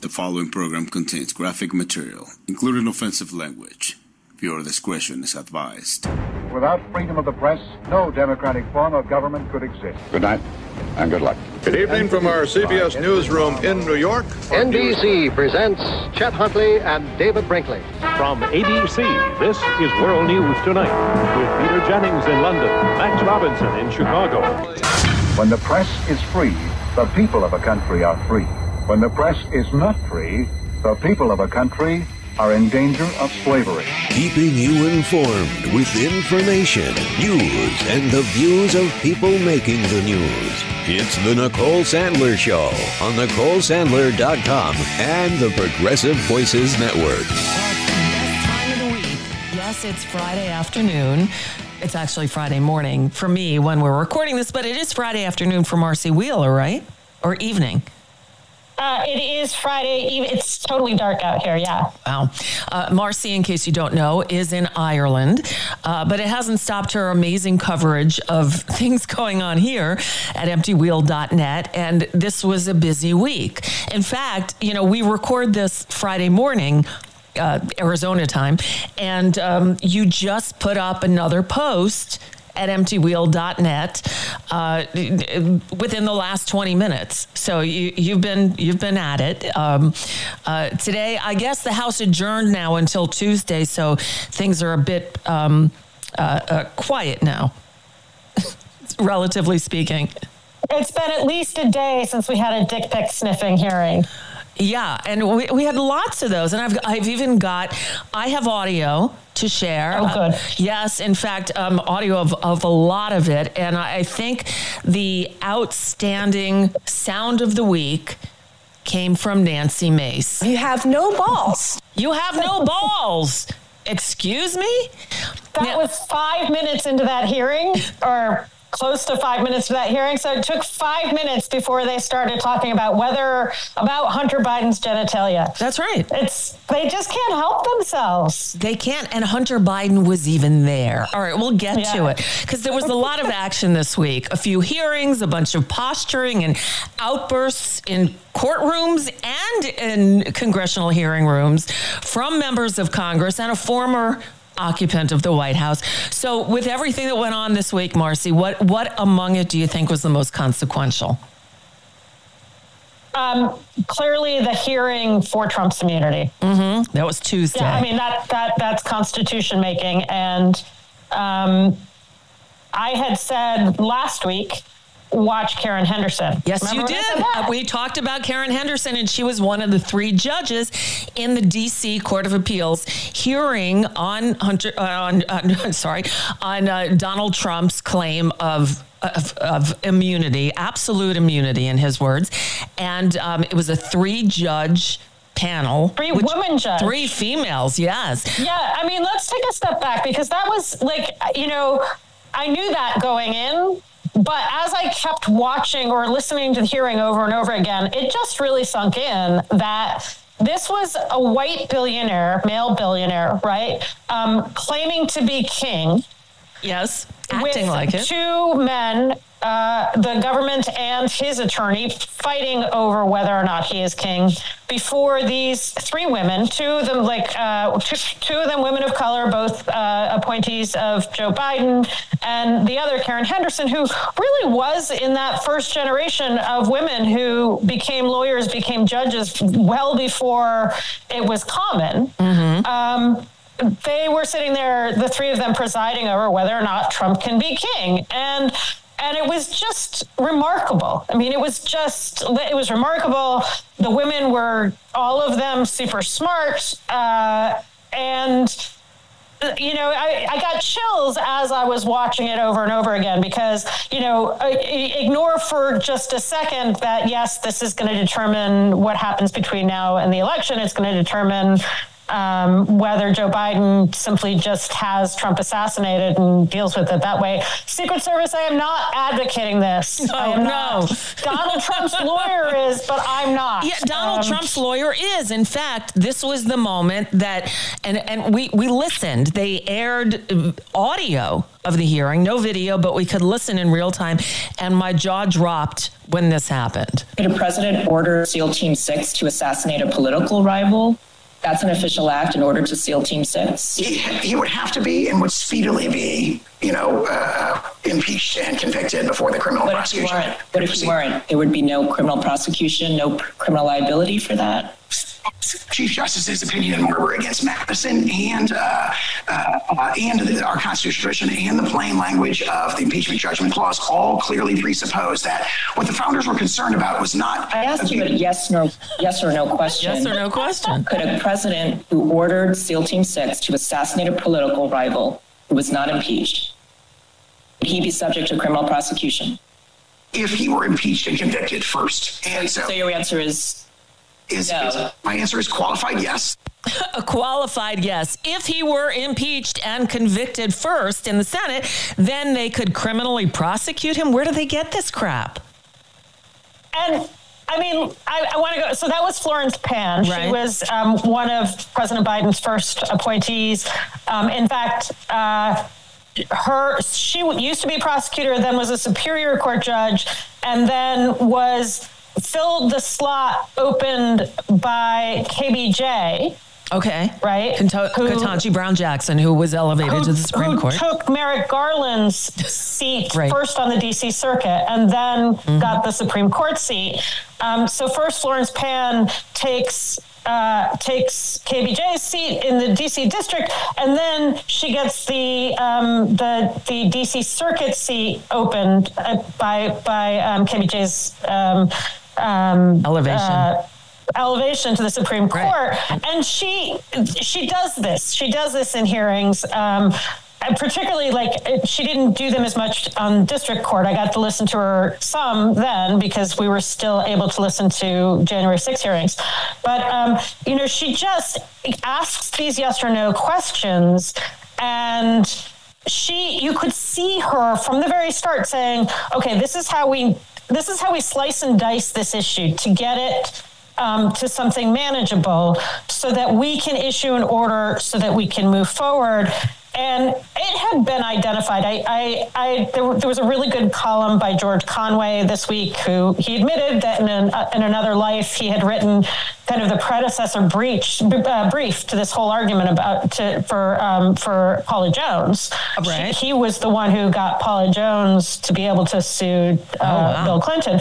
The following program contains graphic material, including offensive language. Viewer discretion is advised. Without freedom of the press, no democratic form of government could exist. Good night and good luck. Good evening from our CBS newsroom in New York. NBC presents Chet Huntley and David Brinkley. From ABC, this is World News Tonight with Peter Jennings in London, Max Robinson in Chicago. When the press is free, the people of a country are free. When the press is not free, the people of a country are in danger of slavery. Keeping you informed with information, news, and the views of people making the news. It's the Nicole Sandler Show on NicoleSandler.com and the Progressive Voices Network. Time of the week. Yes, it's Friday afternoon. It's actually Friday morning for me when we're recording this, but it is Friday afternoon for Marcy Wheeler, right? Or evening. Uh, it is Friday. It's totally dark out here. Yeah. Wow. Uh, Marcy, in case you don't know, is in Ireland, uh, but it hasn't stopped her amazing coverage of things going on here at emptywheel.net. And this was a busy week. In fact, you know, we record this Friday morning. Uh, Arizona time, and um, you just put up another post at emptywheel.net uh, within the last 20 minutes. So you, you've been you've been at it. Um, uh, today, I guess the House adjourned now until Tuesday, so things are a bit um, uh, uh, quiet now, relatively speaking. It's been at least a day since we had a dick pic sniffing hearing. Yeah, and we, we had lots of those, and I've I've even got I have audio to share. Oh, good. Uh, yes, in fact, um, audio of, of a lot of it, and I, I think the outstanding sound of the week came from Nancy Mace. You have no balls. You have no balls. Excuse me. That Now- was five minutes into that hearing, or close to five minutes to that hearing. So it took five minutes before they started talking about whether about Hunter Biden's genitalia. That's right. It's they just can't help themselves. They can't. And Hunter Biden was even there. All right, we'll get to it because there was a lot of action this week. A few hearings, a bunch of posturing and outbursts in courtrooms and in congressional hearing rooms from members of Congress and a former occupant of the White House. So, with everything that went on this week, Marcy, what what among it do you think was the most consequential? Um, clearly, the hearing for Trump's immunity. That was Tuesday. Yeah, I mean that that that's constitution making, and um, I had said last week, watch Karen Henderson. Yes, Remember you did. Uh, we talked about Karen Henderson, and she was one of the three judges in the D.C. Court of Appeals hearing on Hunter. Uh, on, on sorry, on uh, Donald Trump's claim of. Of, of immunity, absolute immunity, in his words, and um, it was a three-judge panel, Three women judge. three females. Yes, Yeah, I mean, let's take a step back because that was like, you know, I knew that going in, but as I kept watching or listening to the hearing over and over again, it just really sunk in that this was a white billionaire, male billionaire, right, um, claiming to be king. Yes, acting with like it. two men, uh, the government and his attorney, fighting over whether or not he is king. Before these three women, two of them like uh, two, two of them women of color, both uh, appointees of Joe Biden, and the other Karen Henderson, who really was in that first generation of women who became lawyers, became judges well before it was common. Um, they were sitting there, the three of them presiding over whether or not Trump can be king. And and it was just remarkable. I mean, it was just it was remarkable. The women were all of them super smart, uh, and you know, I, I got chills as I was watching it over and over again because, you know, ignore for just a second that, yes, this is going to determine what happens between now and the election. It's going to determine um, whether Joe Biden simply just has Trump assassinated and deals with it that way. Secret Service, I am not advocating this. No, I am no. not. Donald Trump's lawyer is, but I'm not. Yeah, Donald Um, Trump's lawyer is. In fact, this was the moment that, and and we we listened. They aired audio of the hearing, no video, but we could listen in real time, and my jaw dropped when this happened. Could a president order SEAL Team 6 to assassinate a political rival? That's an official act in order to SEAL Team 6. he, he would have to be and would speedily be, you know, uh, impeached and convicted before the criminal What if he prosecution. weren't? What if he weren't? There would be no criminal prosecution, no criminal liability for that. Chief Justice's opinion in Marbury against Madison and uh, uh, uh, and the, our constitutional tradition and the plain language of the impeachment judgment clause all clearly presuppose that what the founders were concerned about was not. I asked you a yes, no, yes or no question. Yes or no question? Could a president who ordered SEAL Team 6 to assassinate a political rival who was not impeached, would he be subject to criminal prosecution? if he were impeached and convicted first. And so, So your answer is is, no. is- my answer is qualified yes. A qualified yes. If he were impeached and convicted first in the Senate, then they could criminally prosecute him. Where do they get this crap? And I mean, I, I want to go. So that was Florence Pan. Right. She was um, one of President Biden's first appointees. Um, in fact, uh, her she used to be a prosecutor, then was a Superior Court judge, and then was filled the slot opened by KBJ. Okay. Right. Kanto- Who- Ketanji Brown Jackson, who was elevated to the Supreme who Court. took Merrick Garland's seat Right. first on the DC circuit and then got the Supreme Court seat. Um, so first, Florence Pan takes uh, takes KBJ's seat in the DC district, and then she gets the um, the the DC circuit seat opened uh, by by um, KBJ's um, um, Elevation. uh, elevation to the Supreme Court, Right. and she she does this. She does this in hearings. Um, particularly, like she didn't do them as much on district court. I got to listen to her some then because we were still able to listen to January 6 hearings. But um, you know, she just asks these yes or no questions, and she you could see her from the very start saying, "Okay, this is how we this is how we slice and dice this issue to get it." um, to something manageable so that we can issue an order so that we can move forward. And it had been identified. I, I, I there, there was a really good column by George Conway this week, who he admitted that in, an, uh, in another life he had written kind of the predecessor breach uh, brief to this whole argument about to, for um, for Paula Jones. Right. He, he was the one who got Paula Jones to be able to sue uh, wow. Bill Clinton.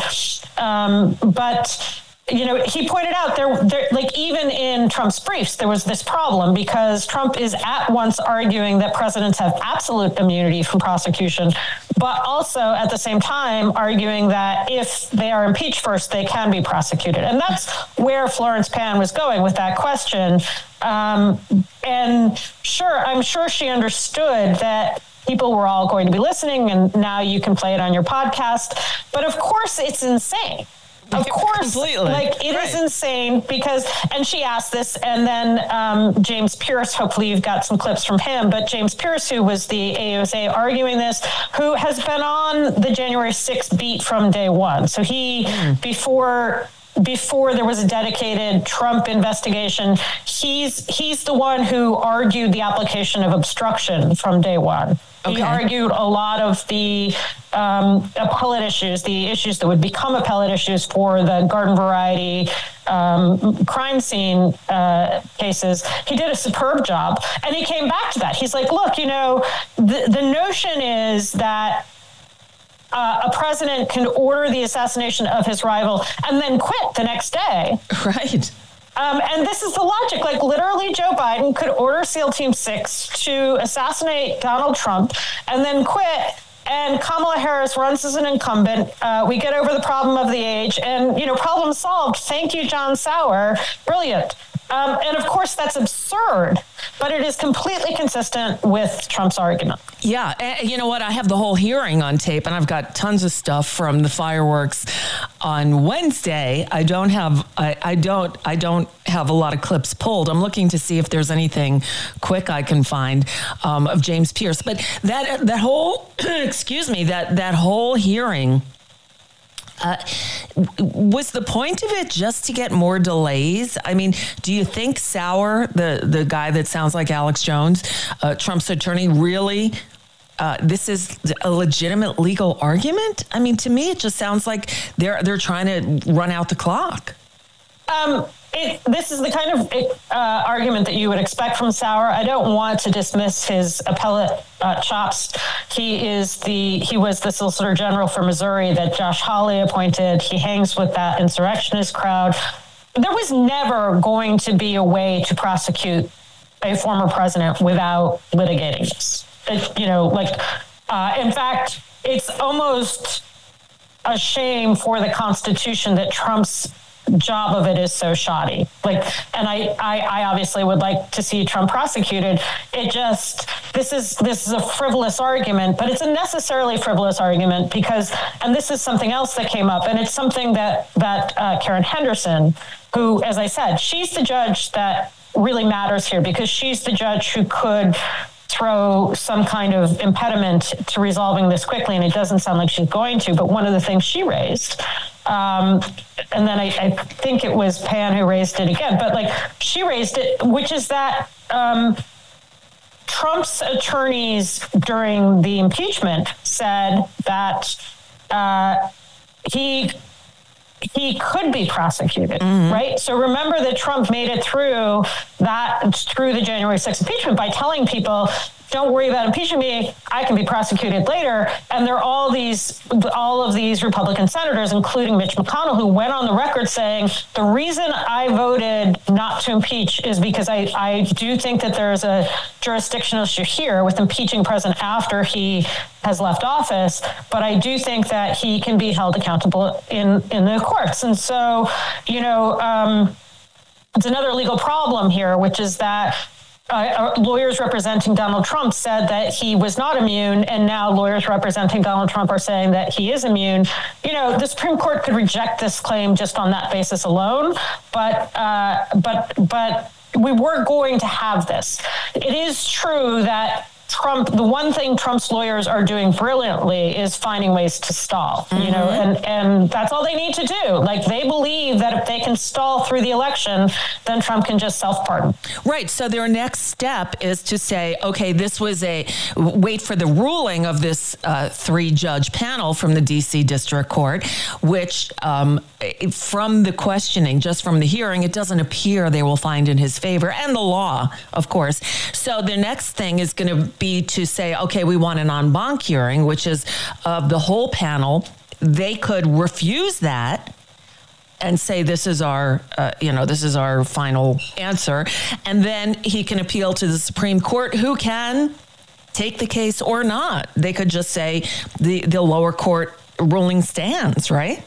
Um, but you know, he pointed out there, there, like even in Trump's briefs, there was this problem because Trump is at once arguing that presidents have absolute immunity from prosecution, but also at the same time arguing that if they are impeached first, they can be prosecuted. And that's where Florence Pan was going with that question. Um, and sure, I'm sure she understood that people were all going to be listening, and now you can play it on your podcast. But of course, it's insane. Of course, Completely. like it is Right. insane because, and she asked this, and then um, James Pierce. Hopefully, you've got some clips from him. But James Pierce, who was the AUSA arguing this, who has been on the January 6th beat from day one. So he before before there was a dedicated Trump investigation, he's he's the one who argued the application of obstruction from day one. He argued a lot of the um, appellate issues, the issues that would become appellate issues for the garden variety um, crime scene uh, cases. He did a superb job, and he came back to that. He's like, look, you know, the, the notion is that uh, a president can order the assassination of his rival and then quit the next day. Right. Um, and this is the logic. Like, literally, Joe Biden could order SEAL Team 6 to assassinate Donald Trump and then quit. And Kamala Harris runs as an incumbent. Uh, we get over the problem of the age, and you know, problem solved. Thank you, John Sauer. Brilliant. Um, and of course, that's absurd, but it is completely consistent with Trump's argument. Yeah. And you know what? I have the whole hearing on tape, and I've got tons of stuff from the fireworks on Wednesday. I don't have, I, I don't, I don't have a lot of clips pulled. I'm looking to see if there's anything quick I can find um, of James Pierce. But that, that whole, excuse me, that, that whole hearing uh, was the point of it just to get more delays? I mean, do you think Sauer, the the guy that sounds like Alex Jones, uh, Trump's attorney, really? Uh, this is a legitimate legal argument. I mean, to me, it just sounds like they're they're trying to run out the clock. Um, it, this is the kind of uh, argument that you would expect from Sauer. I don't want to dismiss his appellate uh, chops. He is the he was the Solicitor General for Missouri that Josh Hawley appointed. He hangs with that insurrectionist crowd. There was never going to be a way to prosecute a former president without litigating this. It, you know, like uh, in fact, it's almost a shame for the Constitution that Trump's job of it is so shoddy. Like, and I, I, I obviously would like to see Trump prosecuted. It just this is this is a frivolous argument, but it's a necessarily frivolous argument because, and this is something else that came up, and it's something that that uh, Karen Henderson, who, as I said, she's the judge that really matters here because she's the judge who could throw some kind of impediment to resolving this quickly, and it doesn't sound like she's going to. But one of the things she raised um, and then I, I, think it was Pan who raised it again, but like she raised it, which is that um, Trump's attorneys during the impeachment said that uh, he he could be prosecuted, mm-hmm. right? So remember that Trump made it through that through the January 6th impeachment by telling people don't worry about impeaching me. I can be prosecuted later. And there are all these, all of these Republican senators, including Mitch McConnell, who went on the record saying the reason I voted not to impeach is because I, I do think that there's a jurisdictional issue here with impeaching president after he has left office. But I do think that he can be held accountable in in the courts. And so, you know. Um, it's another legal problem here, which is that uh, uh, lawyers representing Donald Trump said that he was not immune, and now lawyers representing Donald Trump are saying that he is immune. You know, the Supreme Court could reject this claim just on that basis alone, but uh, but but we were going to have this. It is true that Trump, the one thing Trump's lawyers are doing brilliantly is finding ways to stall, mm-hmm. you know, mm-hmm. and, and that's all they need to do. Like they believe that if they can stall through the election, then Trump can just self pardon. Right. So their next step is to say, okay, this was a wait for the ruling of this uh, three judge panel from the DC District Court, which um, from the questioning, just from the hearing, it doesn't appear they will find in his favor and the law, of course. So the next thing is going to be to say, okay, we want an en banc hearing, which is of the whole panel. They could refuse that and say this is our uh, you know this is our final answer. And then he can appeal to the supreme court. Who can take the case or not? They could just say the the lower court ruling stands right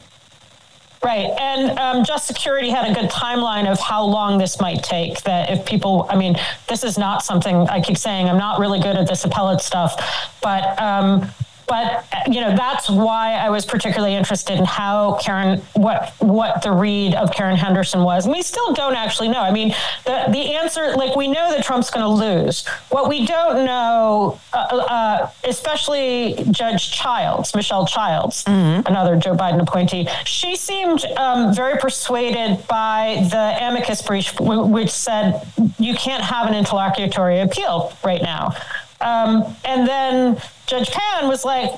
Right. And um, Just Security had a good timeline of how long this might take. That if people, I mean, this is not something I keep saying, I'm not really good at this appellate stuff, but um, but you know that's why I was particularly interested in how Karen what what the read of Karen Henderson was. And we still don't actually know. I mean, the the answer like we know that Trump's going to lose. What we don't know, uh, uh, especially Judge Childs, Michelle Childs, mm-hmm. another Joe Biden appointee, she seemed um, very persuaded by the amicus brief, which said you can't have an interlocutory appeal right now. Um, and then Judge Pan was like,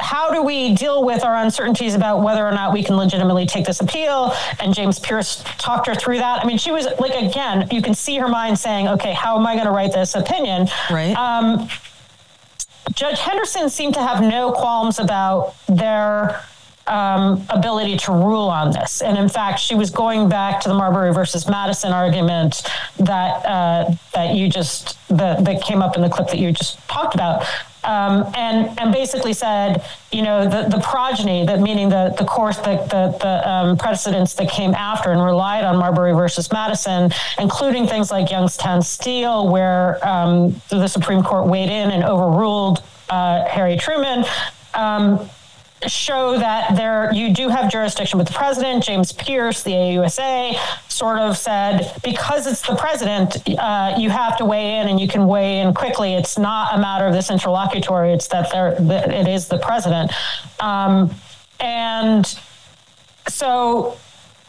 how do we deal with our uncertainties about whether or not we can legitimately take this appeal? And James Pierce talked her through that. I mean, she was like, again, you can see her mind saying, okay, how am I going to write this opinion? Right. Um, Judge Henderson seemed to have no qualms about their um, ability to rule on this. And in fact, she was going back to the Marbury versus Madison argument that uh, that you just that, that came up in the clip that you just talked about. Um, and and basically said, you know, the, the progeny, that meaning the the course, the the, the um, precedents that came after and relied on Marbury versus Madison, including things like Youngstown Steel, where um, the Supreme Court weighed in and overruled uh, Harry Truman. Um, show that there you do have jurisdiction with the president. James Pierce, the AUSA, sort of said because it's the president, uh, you have to weigh in, and you can weigh in quickly. It's not a matter of this interlocutory; it's that there that it is the president, um, and so.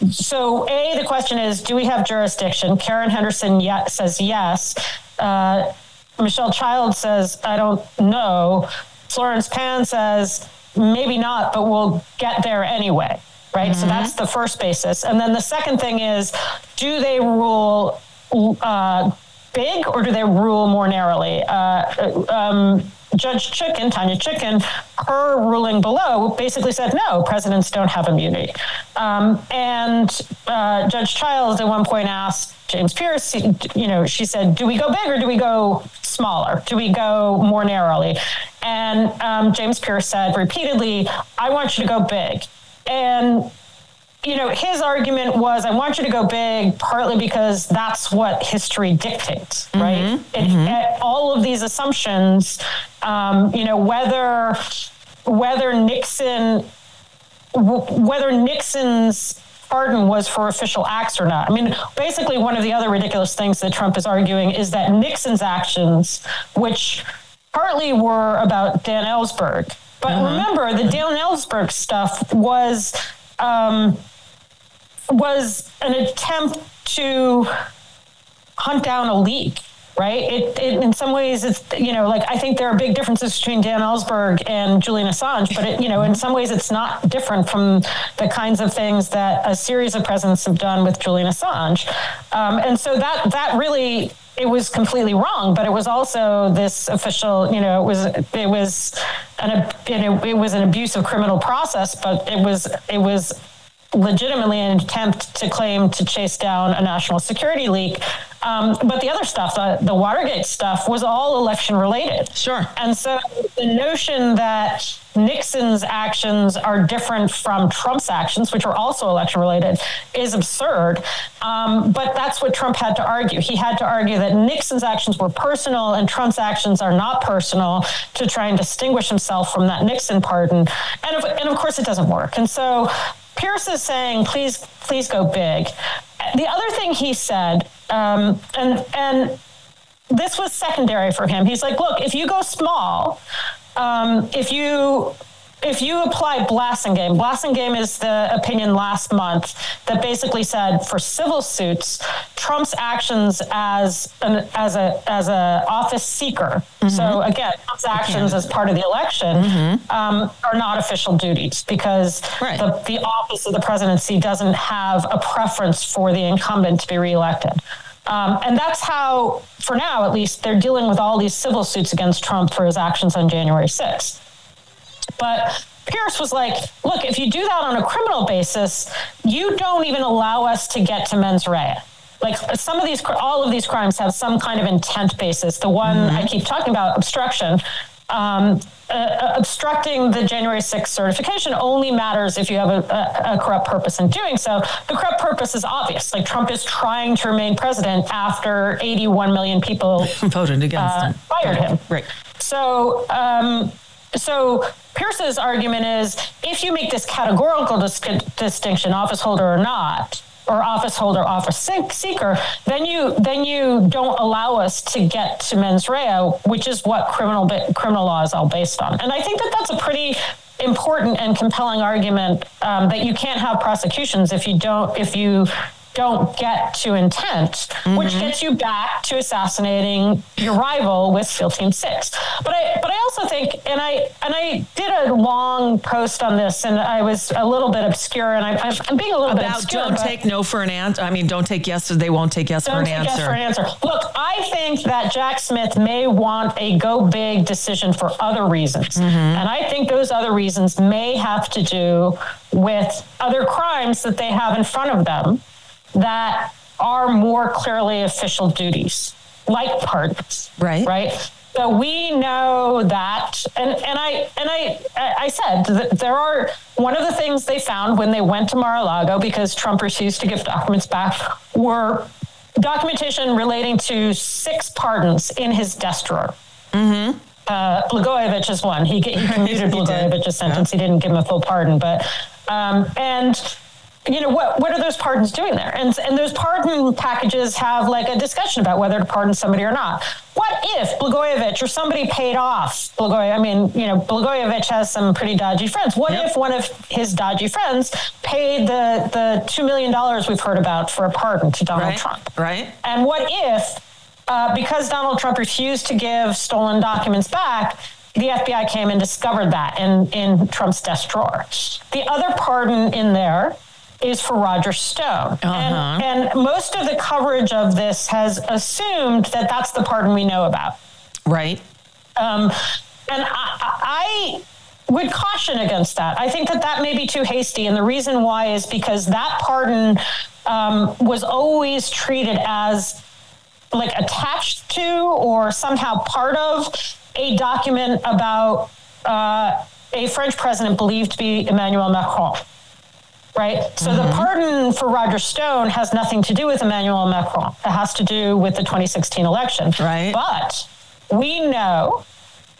So, A, the question is do we have jurisdiction? Karen Henderson says yes. Uh, Michelle Child says, I don't know. Florence Pan says, maybe not, but we'll get there anyway. Right. Mm-hmm. So that's the first basis. And then the second thing is do they rule uh, big or do they rule more narrowly? Uh, um, Judge Chutkan, Tanya Chutkan, her ruling below basically said no, presidents don't have immunity. Um, and uh, Judge Childs at one point asked James Pierce, you know, she said, do we go big or do we go smaller? Do we go more narrowly? And um, James Pierce said repeatedly, I want you to go big. And you know, his argument was, I want you to go big, partly because that's what history dictates, mm-hmm. right? It, mm-hmm. all of these assumptions, um, you know, whether whether Nixon, whether Nixon's pardon was for official acts or not. I mean, basically, one of the other ridiculous things that Trump is arguing is that Nixon's actions, which partly were about Dan Ellsberg, but mm-hmm. remember, the Dan Ellsberg stuff was. Um, was an attempt to hunt down a leak right? It, it, in some ways, it's you know, like I think there are big differences between Dan Ellsberg and Julian Assange, but it, you know, in some ways, it's not different from the kinds of things that a series of presidents have done with Julian Assange, um, and so that that really. It was completely wrong, but it was also this official. You know, it was it was an it was an abuse of criminal process, but it was it was legitimately an attempt to claim to chase down a national security leak. Um, but the other stuff, the, the Watergate stuff, was all election related. Sure. And so the notion that Nixon's actions are different from Trump's actions, which are also election related, is absurd. Um, but that's what Trump had to argue. He had to argue that Nixon's actions were personal and Trump's actions are not personal to try and distinguish himself from that Nixon pardon. And of, and of course, it doesn't work. And so Pierce is saying, please, please go big. The other thing he said, um, and and this was secondary for him. He's like, look, if you go small, um, if you if you apply Blassingame, Blassingame is the opinion last month that basically said for civil suits, Trump's actions as an as a as a office seeker. Mm-hmm. So again, Trump's actions as part of the election mm-hmm. um, are not official duties because right. the, the office of the presidency doesn't have a preference for the incumbent to be reelected. Um, and that's how, for now at least, they're dealing with all these civil suits against Trump for his actions on January 6th. But Pierce was like, look, if you do that on a criminal basis, you don't even allow us to get to mens rea. Like some of these, all of these crimes have some kind of intent basis. The one mm-hmm. I keep talking about, obstruction, um, uh, uh obstructing the January 6th certification only matters if you have a, a, a, corrupt purpose in doing so. The corrupt purpose is obvious. Like Trump is trying to remain president after 81 million people voted against uh, him, fired him. Right. So, um, so Pierce's argument is if you make this categorical dis- distinction, office holder or not, or office holder, office seeker, then you then you don't allow us to get to mens rea, which is what criminal criminal law is all based on. And I think that that's a pretty important and compelling argument um, that you can't have prosecutions if you don't if you don't get to intent, mm-hmm. which gets you back to assassinating your rival with SEAL Team Six. But I, but I also think, and I, and I did a long post on this, and I was a little bit obscure, and I, am being a little About bit obscure. Don't take no for an answer. I mean, don't take yes. They won't take yes for an answer. Yes for an answer. Look, I think that Jack Smith may want a go big decision for other reasons, mm-hmm. and I think those other reasons may have to do with other crimes that they have in front of them that are more clearly official duties, like pardons. Right. Right. So we know that, and, and I and I I said that there are one of the things they found when they went to Mar-a-Lago because Trump refused to give documents back were documentation relating to six pardons in his desk drawer. Mm-hmm. Uh, Blagojevich is one. He, he commuted Blagojevich's sentence. Yeah. He didn't give him a full pardon, but um, and you know what what are those pardons doing there and and those pardon packages have like a discussion about whether to pardon somebody or not what if blagojevich or somebody paid off blagojevich i mean you know blagojevich has some pretty dodgy friends what yep. if one of his dodgy friends paid the the two million dollars we've heard about for a pardon to donald right. trump right and what if uh, because donald trump refused to give stolen documents back the FBI came and discovered that in, in Trump's desk drawer. The other pardon in there is for Roger Stone. Uh-huh. And, and most of the coverage of this has assumed that that's the pardon we know about. Right. Um, and I, I would caution against that. I think that that may be too hasty. And the reason why is because that pardon um, was always treated as like attached to or somehow part of a document about uh, a French president believed to be Emmanuel Macron right? So mm-hmm. the pardon for Roger Stone has nothing to do with Emmanuel Macron. It has to do with the 2016 election. Right. But we know,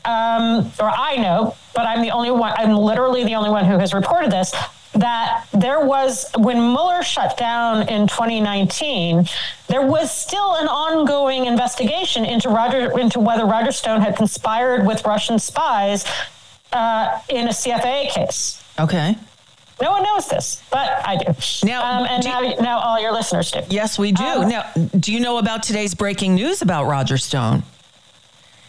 um, or I know, but I'm the only one, I'm literally the only one who has reported this, that there was, when Mueller shut down in 2019, there was still an ongoing investigation into Roger, into whether Roger Stone had conspired with Russian spies uh, in a CFAA case. Okay. No one knows this, but I do. Now, um, and now, you, now all your listeners do. Yes, we do. Um, now, do you know about today's breaking news about Roger Stone?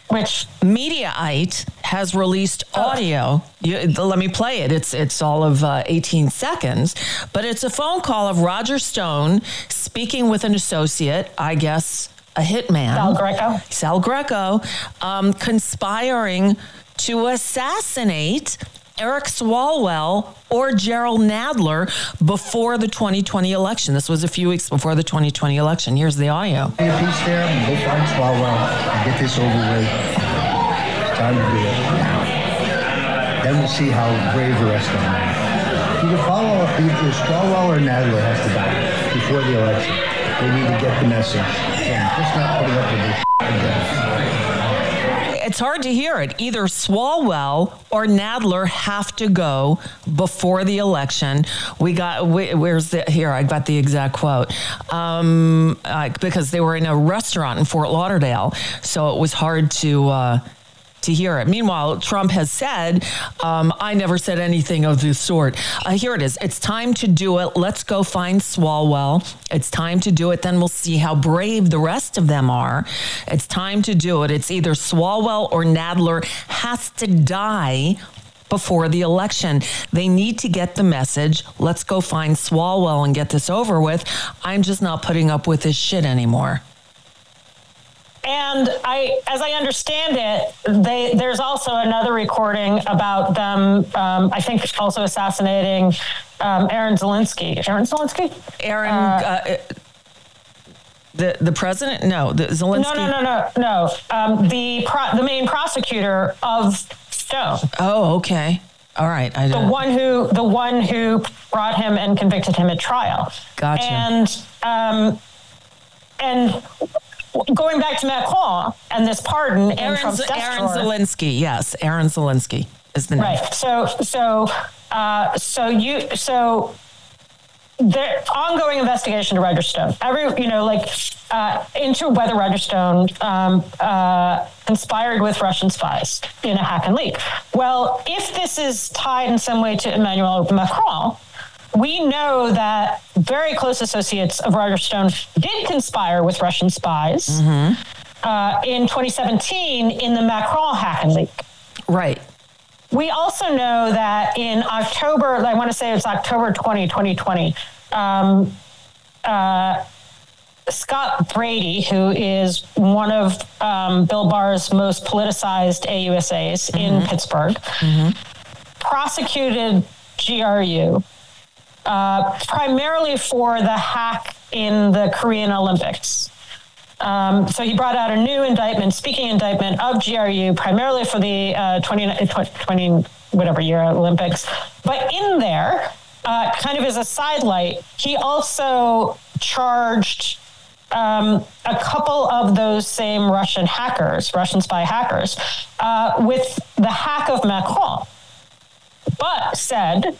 Which Mediaite has released oh. audio. You, let me play it. It's it's all of uh, 18 seconds, but it's a phone call of Roger Stone speaking with an associate, I guess a hitman, Sal Greco. Sal Greco, um, conspiring to assassinate Eric Swalwell or Jerrold Nadler before the 2020 election. This was a few weeks before the 2020 election. Here's the audio. Be a peace there and go find Swalwell and get this over with. It's time to do it. Then we'll see how brave the rest of them are. Either follow up, either Swalwell or Nadler has to die before the election. They need to get the message. And just not putting up with this again it's hard to hear it. Either Swalwell or Nadler have to go before the election. We got we, where's the here? I got the exact quote um, uh, because they were in a restaurant in Fort Lauderdale, so it was hard to. Uh, to hear it. Meanwhile, Trump has said, um, I never said anything of this sort. Uh, here it is. It's time to do it. Let's go find Swalwell. It's time to do it. Then we'll see how brave the rest of them are. It's time to do it. It's either Swalwell or Nadler has to die before the election. They need to get the message. Let's go find Swalwell and get this over with. I'm just not putting up with this shit anymore. And I, as I understand it, they, there's also another recording about them. Um, I think also assassinating um, Aaron Zelinsky. Aaron Zelinsky. Aaron. Uh, uh, the the president? No, the Zelensky. No, no, no, no, no. Um, the pro, the main prosecutor of Stone. Oh, okay. All right. I the one who the one who brought him and convicted him at trial. Gotcha. And um, and going back to Macron and this pardon in Aaron, Trump's Aaron Zelinsky, yes, Aaron Zelinsky is the name. Right. So, so, uh, so you, so the ongoing investigation to Roger Stone. Every, you know, like uh, into whether Roger Stone um, uh, conspired with Russian spies in a hack and leak. Well, if this is tied in some way to Emmanuel Macron, we know that very close associates of Roger Stone did conspire with Russian spies Mm-hmm. uh, in 2017 in the Macron hacking leak. Right. We also know that in October, I want to say it's October 20, 2020, um, uh, Scott Brady, who is one of um, Bill Barr's most politicized AUSAs in Pittsburgh, prosecuted GRU uh, primarily for the hack in the Korean Olympics. Um, so he brought out a new indictment, speaking indictment of GRU, primarily for the uh, 20, 20, whatever year Olympics. But in there, uh, kind of as a sidelight, he also charged um, a couple of those same Russian hackers, Russian spy hackers, uh, with the hack of Macron. But said,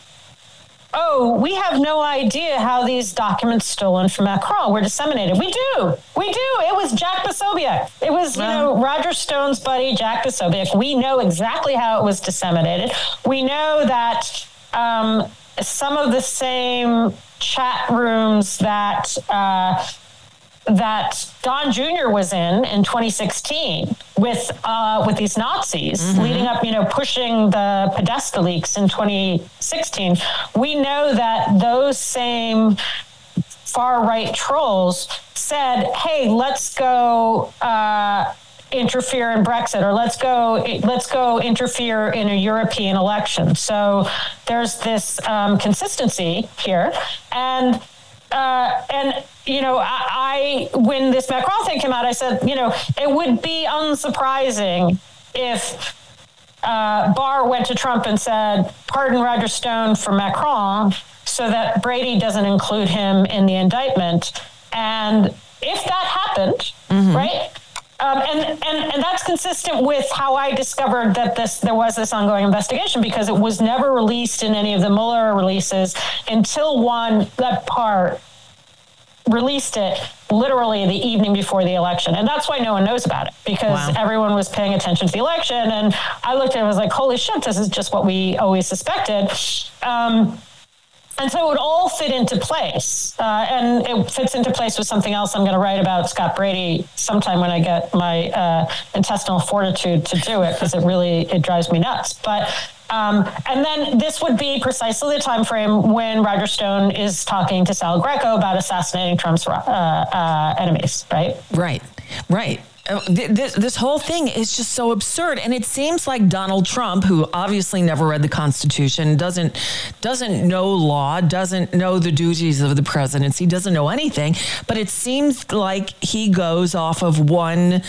oh, we have no idea how these documents stolen from Macron were disseminated. We do. We do. It was Jack Posobiec. It was, you know, Roger Stone's buddy, Jack Posobiec. We know exactly how it was disseminated. We know that um, some of the same chat rooms that uh, that Don Jr. was in in 2016 with uh, with these Nazis, leading up, you know, pushing the Podesta leaks in 2016. We know that those same far right trolls said, "Hey, let's go." Uh, interfere in Brexit or let's go let's go interfere in a European election. So there's this um, consistency here, and uh, and you know, I, I when this Macron thing came out, I said, you know, it would be unsurprising if uh, Barr went to Trump and said, "Pardon Roger Stone for Macron," so that Brady doesn't include him in the indictment. And if that happened, right? Um, and, and and that's consistent with how I discovered that this there was this ongoing investigation because it was never released in any of the Mueller releases until one that part released it literally the evening before the election. And that's why no one knows about it because everyone was paying attention to the election. And I looked at it and was like, holy shit, this is just what we always suspected. Um, and so it would all fit into place. Uh, and it fits into place with something else I'm going to write about Scott Brady sometime when I get my uh, intestinal fortitude to do it because it really it drives me nuts. But um, and then this would be precisely the time frame when Roger Stone is talking to Sal Greco about assassinating Trump's uh, uh, enemies, right? Right, right. Uh, th- This, this whole thing is just so absurd, and it seems like Donald Trump, who obviously never read the Constitution, doesn't doesn't know law, doesn't know the duties of the presidency, doesn't know anything. But it seems like he goes off of one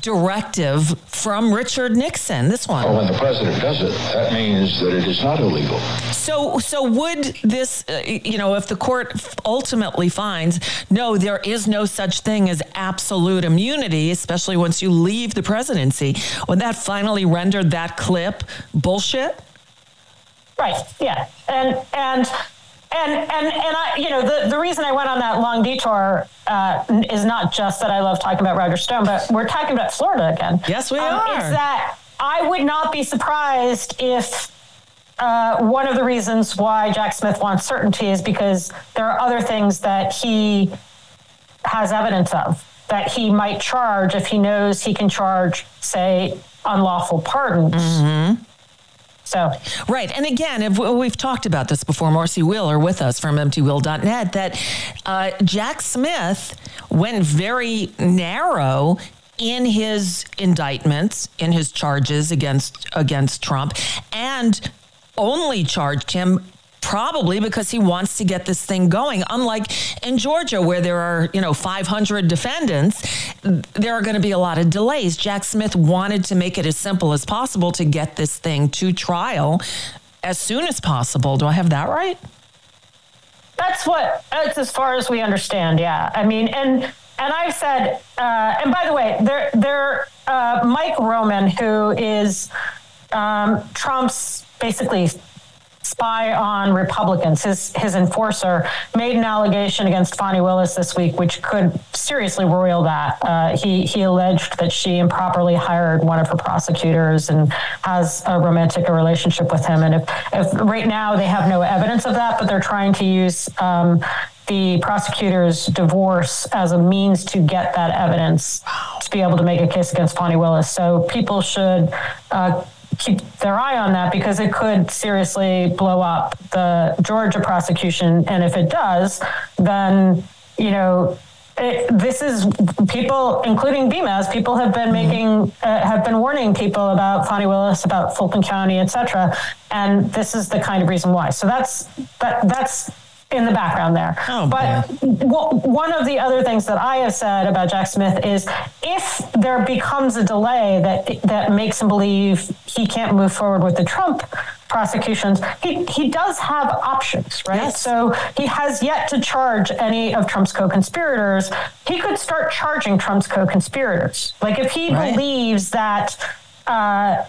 directive from Richard Nixon. This one. Well, when the president does it, that means that it is not illegal. So, so would this, uh, you know, if the court ultimately finds no, there is no such thing as absolute immunity, especially once you leave the presidency, would that finally render that clip bullshit? Right. Yeah. And and and and and I, you know, the the reason I went on that long detour uh, is not just that I love talking about Roger Stone, but we're talking about Florida again. Yes, we Um, are. It's that I would not be surprised if. Uh, one of the reasons why Jack Smith wants certainty is because there are other things that he has evidence of that he might charge if he knows he can charge, say, unlawful pardons. So, Right. And again, if we've talked about this before, Marcy Wheeler with us from emptywheel.net, that uh, Jack Smith went very narrow in his indictments, in his charges against against Trump, and only charged him probably because he wants to get this thing going unlike in Georgia where there are you know 500 defendants there are going to be a lot of delays Jack Smith wanted to make it as simple as possible to get this thing to trial as soon as possible do I have that right That's what. That's as far as we understand. Yeah. I mean, and and I've said, uh, and by the way, there there uh, Mike Roman, who is um, Trump's basically spy on Republicans. His his enforcer made an allegation against Fani Willis this week, which could seriously roil that. Uh, he he alleged that she improperly hired one of her prosecutors and has a romantic relationship with him. And if if right now they have no evidence of that, but they're trying to use um, the prosecutor's divorce as a means to get that evidence to be able to make a case against Fani Willis. So people should uh, keep their eye on that because it could seriously blow up the Georgia prosecution. And if it does, then, you know, it, this is people, including bmaz, people have been mm-hmm. making, uh, have been warning people about Fani Willis, about Fulton County, et cetera. And this is the kind of reason why. So that's, that, that's, in the background there. Oh, but w- one of the other things that I have said about Jack Smith is if there becomes a delay that that makes him believe he can't move forward with the Trump prosecutions, he, he does have options, right? Yes. So he has yet to charge any of Trump's co-conspirators. He could start charging Trump's co-conspirators. Like if he right. believes that uh,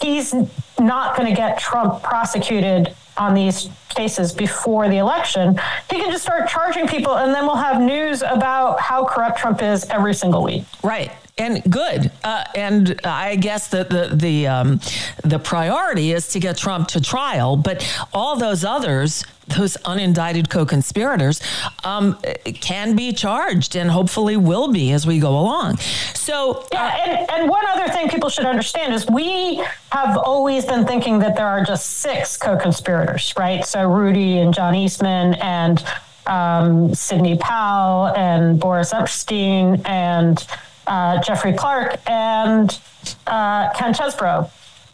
he's not going to get Trump prosecuted on these cases before the election, he can just start charging people, and then we'll have news about how corrupt Trump is every single week. Right and good. Uh, and I guess the the the, um, the priority is to get Trump to trial, but all those others those unindicted co-conspirators um, can be charged and hopefully will be as we go along. So, yeah, uh, and, and one other thing people should understand is we have always been thinking that there are just six co-conspirators, right? So Rudy and John Eastman and um, Sidney Powell and Boris Epshteyn and uh, Jeffrey Clark and uh, Ken Chesebro.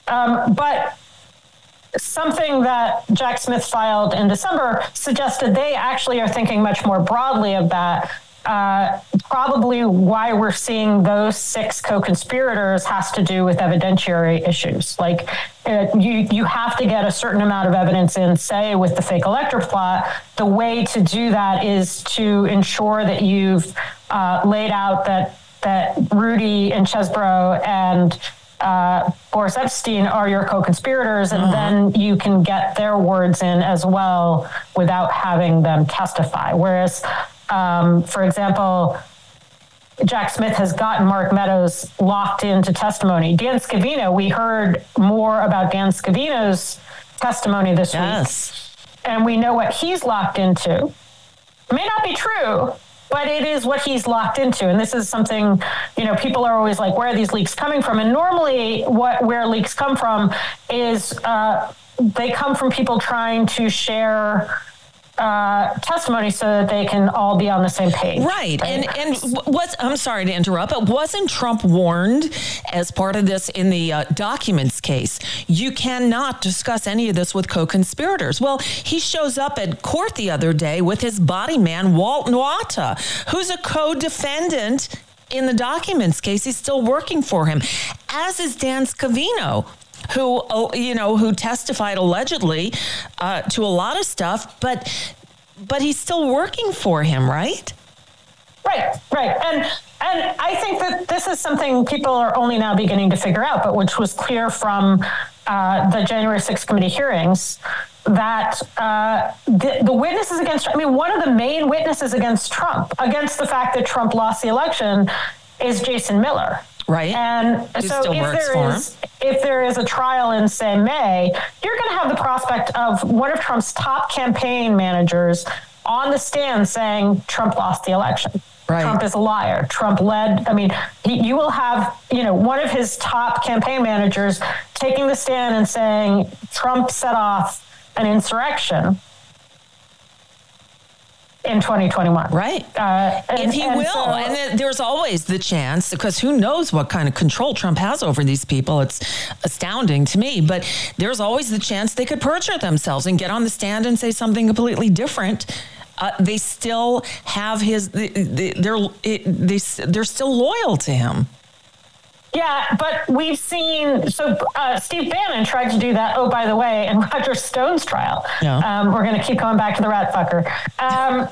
Um, but something that Jack Smith filed in December suggested they actually are thinking much more broadly of that. Uh, probably why we're seeing those six co-conspirators has to do with evidentiary issues. Like uh, you, you have to get a certain amount of evidence in, say, with the fake elector plot. The way to do that is to ensure that you've uh, laid out that that Rudy and Chesebro and uh, Boris Epshteyn are your co-conspirators, and uh-huh. then you can get their words in as well without having them testify. Whereas, um, for example, Jack Smith has gotten Mark Meadows locked into testimony. Dan Scavino, we heard more about Dan Scavino's testimony this yes. week, and we know what he's locked into. It may not be true, but it is what he's locked into. And this is something, you know, people are always like, where are these leaks coming from? And normally, what where leaks come from is uh, they come from people trying to share uh, testimony so that they can all be on the same page. Right. right. And and what's I'm sorry to interrupt, but wasn't Trump warned as part of this in the uh, documents case? You cannot discuss any of this with co-conspirators. Well, he shows up at court the other day with his body man Walt Nauta, who's a co-defendant in the documents case. He's still working for him, as is Dan Scavino who you know who testified allegedly uh, to a lot of stuff, but but he's still working for him, right? Right, right, and and I think that this is something people are only now beginning to figure out, but which was clear from uh, the January 6th committee hearings that uh, the, the, witnesses against, I mean, one of the main witnesses against Trump, against the fact that Trump lost the election, is Jason Miller. Right. And so if there is if there is a trial in say May, you're going to have the prospect of one of Trump's top campaign managers on the stand saying Trump lost the election. Right. Trump is a liar. Trump led. I mean, he, you will have, you know, one of his top campaign managers taking the stand and saying Trump set off an insurrection in 2021. Right. Uh, and, if he and will. So, and there's always the chance, because who knows what kind of control Trump has over these people. It's astounding to me. But there's always the chance they could perjure themselves and get on the stand and say something completely different. Uh, they still have his, they, they're, they, they're still loyal to him. Yeah, but we've seen so uh, Steve Bannon tried to do that. Oh, by the way, in Roger Stone's trial, yeah. um, we're going to keep going back to the rat fucker. Um,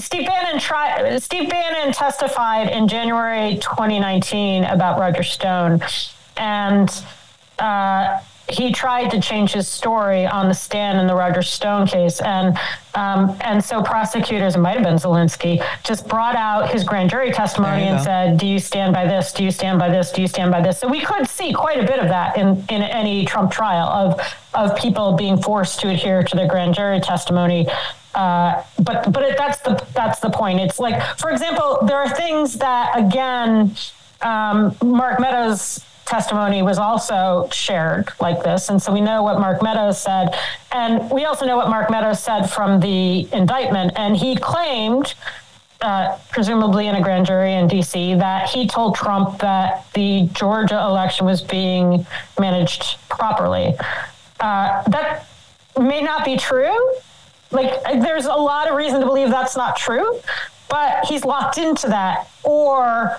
Steve Bannon tried. Steve Bannon testified in January 2019 about Roger Stone, and uh, he tried to change his story on the stand in the Roger Stone case, and um, and so prosecutors, it might have been Zelinsky, just brought out his grand jury testimony and go. said, "Do you stand by this? Do you stand by this? Do you stand by this?" So we could see quite a bit of that in in any Trump trial of of people being forced to adhere to their grand jury testimony. Uh, but but it, that's the that's the point. It's like, for example, there are things that again, um, Mark Meadows testimony was also shared like this. And so we know what Mark Meadows said. And we also know what Mark Meadows said from the indictment. And he claimed, uh, presumably in a grand jury in DC, that he told Trump that the Georgia election was being managed properly. Uh, that may not be true. Like, there's a lot of reason to believe that's not true, but he's locked into that. Or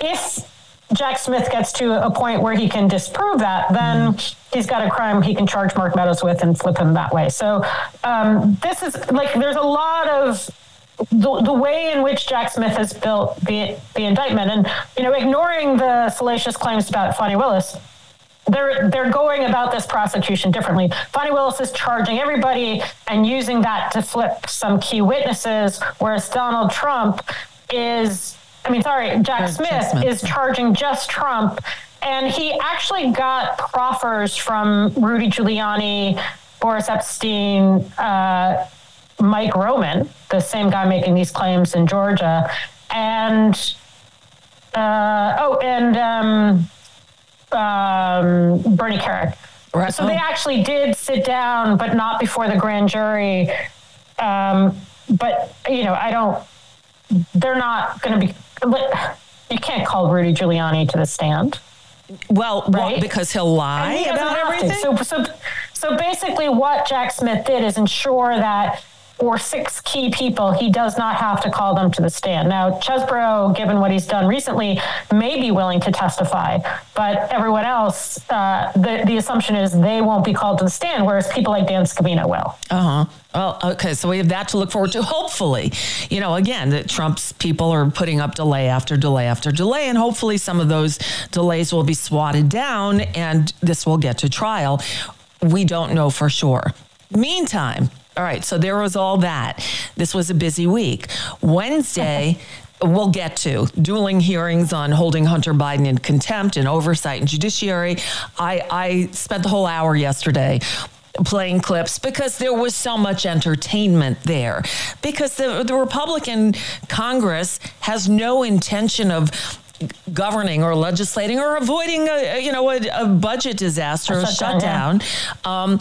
if Jack Smith gets to a point where he can disprove that, then he's got a crime he can charge Mark Meadows with and flip him that way. So um, this is like there's a lot of the, the way in which Jack Smith has built the the indictment, and you know, ignoring the salacious claims about Fani Willis. They're, they're going about this prosecution differently. Fani Willis is charging everybody and using that to flip some key witnesses, whereas Donald Trump is I mean, sorry, Jack Smith, Smith is charging just Trump. And he actually got proffers from Rudy Giuliani, Boris Epshteyn, uh, Mike Roman, the same guy making these claims in Georgia, and uh, oh, and um, um, Bernie Kerik. Right. So they oh. actually did sit down, but not before the grand jury. Um, but you know, I don't. They're not going to be you can't call Rudy Giuliani to the stand. Well, right? Well, because he'll lie he about everything. So, so, so basically, what Jack Smith did is ensure that for six key people, he does not have to call them to the stand. Now, Chesebro, given what he's done recently, may be willing to testify, but everyone else, uh, the, the assumption is they won't be called to the stand, whereas people like Dan Scavino will. Uh huh. Well, okay, so we have that to look forward to. Hopefully, you know, again, that Trump's people are putting up delay after delay after delay, and hopefully some of those delays will be swatted down and this will get to trial. We don't know for sure. Meantime, all right, so there was all that. This was a busy week. Wednesday, we'll get to dueling hearings on holding Hunter Biden in contempt and oversight and judiciary. I, I spent the whole hour yesterday playing clips because there was so much entertainment there. Because the, the Republican Congress has no intention of governing or legislating or avoiding a you know a, a budget disaster, a, shutdown. Um,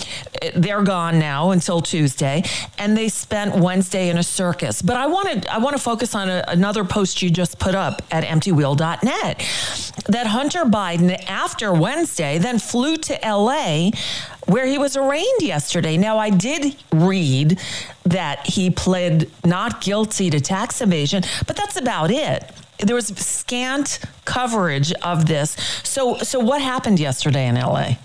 they're gone now until Tuesday, and they spent Wednesday in a circus. But I wanted I want to focus on a, another post you just put up at EmptyWheel.net that Hunter Biden after Wednesday then flew to L.A. where he was arraigned yesterday. Now I did read that he pled not guilty to tax evasion, but that's about it there was scant coverage of this. So, so what happened yesterday in LA?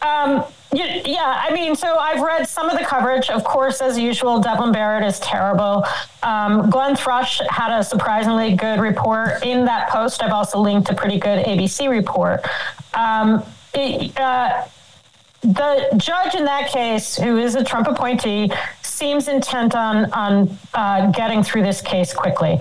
Um, yeah, I mean, so I've read some of the coverage. Of course, as usual, Devlin Barrett is terrible. Um, Glenn Thrush had a surprisingly good report in that post. I've also linked a pretty good ABC report. Um, it, uh, the judge in that case, who is a Trump appointee, seems intent on on uh, getting through this case quickly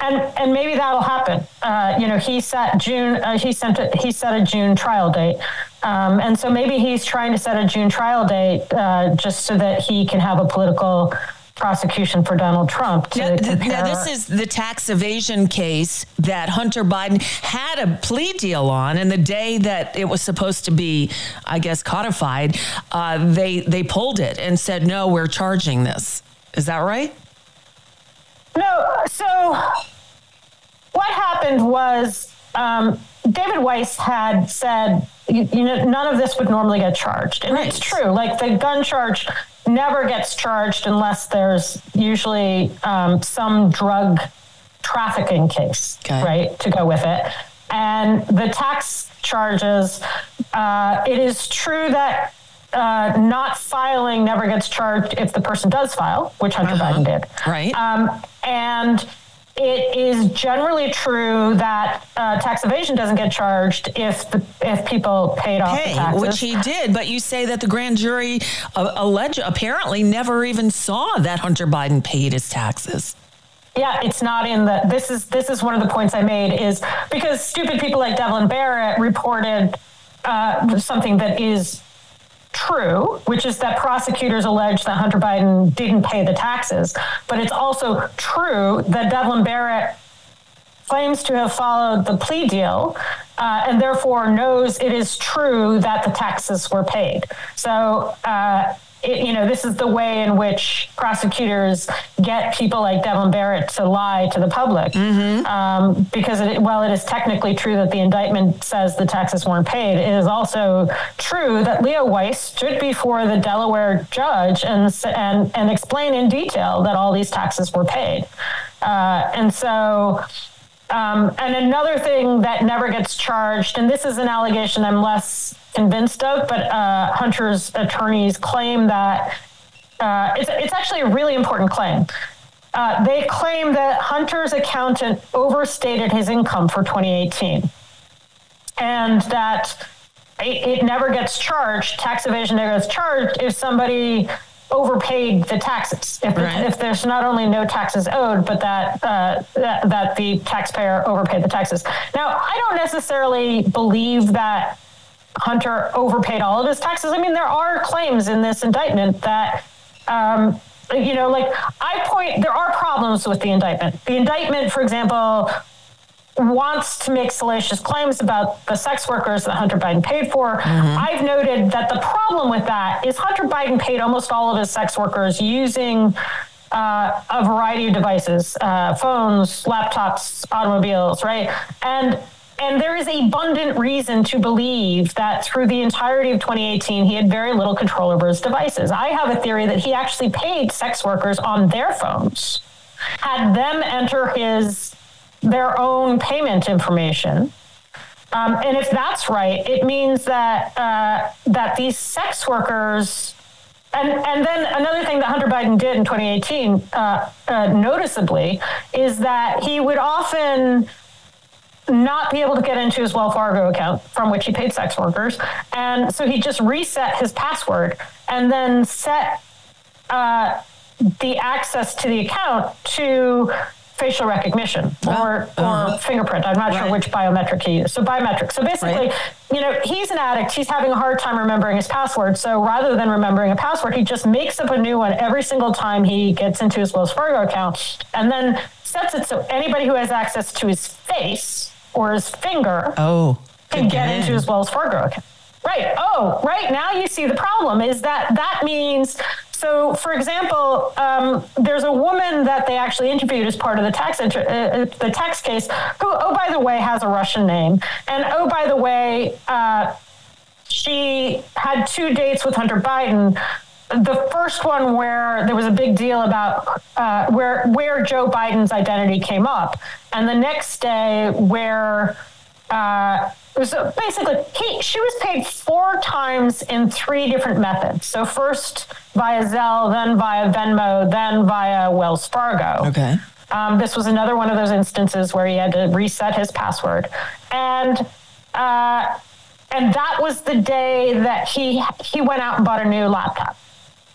and and maybe that'll happen. Uh, you know, he set June. Uh, he sent a, he set a June trial date, um, and so maybe he's trying to set a June trial date uh, just so that he can have a political prosecution for Donald Trump. To now, now, this is the tax evasion case that Hunter Biden had a plea deal on, and the day that it was supposed to be, I guess, codified, uh, they they pulled it and said, "No, we're charging this." Is that right? No, so what happened was um, David Weiss had said, you, you, know, none of this would normally get charged. And right. it's true. Like the gun charge never gets charged unless there's usually um, some drug trafficking case, okay. right, to go with it. And the tax charges, uh, it is true that uh, not filing never gets charged if the person does file, which Hunter uh-huh. Biden did. Right. Um, and it is generally true that uh, tax evasion doesn't get charged if the if people paid off Hey, the taxes. which he did, but you say that the grand jury uh, alleged apparently never even saw that Hunter Biden paid his taxes. Yeah, it's not in the. This is this is one of the points I made is because stupid people like Devlin Barrett reported uh, something that is true, which is that prosecutors allege that Hunter Biden didn't pay the taxes, but it's also true that Devlin Barrett claims to have followed the plea deal uh, and therefore knows it is true that the taxes were paid. So, uh, it, you know, this is the way in which prosecutors get people like Devlin Barrett to lie to the public. Um, because it, while it is technically true that the indictment says the taxes weren't paid, it is also true that Leo Wise stood before the Delaware judge and and and explain in detail that all these taxes were paid. Uh, and so. Um, and another thing that never gets charged, and this is an allegation I'm less convinced of, but uh, Hunter's attorneys claim that uh, it's, it's actually a really important claim. Uh, they claim that Hunter's accountant overstated his income for 2018 and that it, it never gets charged, tax evasion never gets charged if somebody overpaid the taxes. If, if there's not only no taxes owed, but that, uh, that that the taxpayer overpaid the taxes. Now, I don't necessarily believe that Hunter overpaid all of his taxes. I mean, there are claims in this indictment that. Um, you know, like I point, there are problems with the indictment. The indictment, for example, wants to make salacious claims about the sex workers that Hunter Biden paid for. I've noted that the problem with that is Hunter Biden paid almost all of his sex workers using uh, a variety of devices, uh, phones, laptops, automobiles, right? And and there is abundant reason to believe that through the entirety of 2018, he had very little control over his devices. I have a theory that he actually paid sex workers on their phones, had them enter his their own payment information. Um, and if that's right, it means that uh, that these sex workers, and and then another thing that Hunter Biden did in 2018, uh, uh, noticeably, is that he would often not be able to get into his Wells Fargo account from which he paid sex workers, and so he just reset his password and then set uh, the access to the account to facial recognition or, uh-huh. or fingerprint. I'm not sure which biometric he used. So biometric. So basically, you know, he's an addict. He's having a hard time remembering his password. So rather than remembering a password, he just makes up a new one every single time he gets into his Wells Fargo account and then sets it so anybody who has access to his face or his finger oh, can get into his Wells Fargo account. Right. Oh, right. Now you see the problem is that that means. So, for example, um, there's a woman that they actually interviewed as part of the tax inter- uh, the tax case, who, oh by the way, has a Russian name, and oh by the way, uh, she had two dates with Hunter Biden. The first one where there was a big deal about uh, where where Joe Biden's identity came up, and the next day where uh, was basically he she was paid four times in three different methods. So first via Zelle, then via Venmo, then via Wells Fargo. Okay. Um, this was another one of those instances where he had to reset his password, and uh, and that was the day that he he went out and bought a new laptop.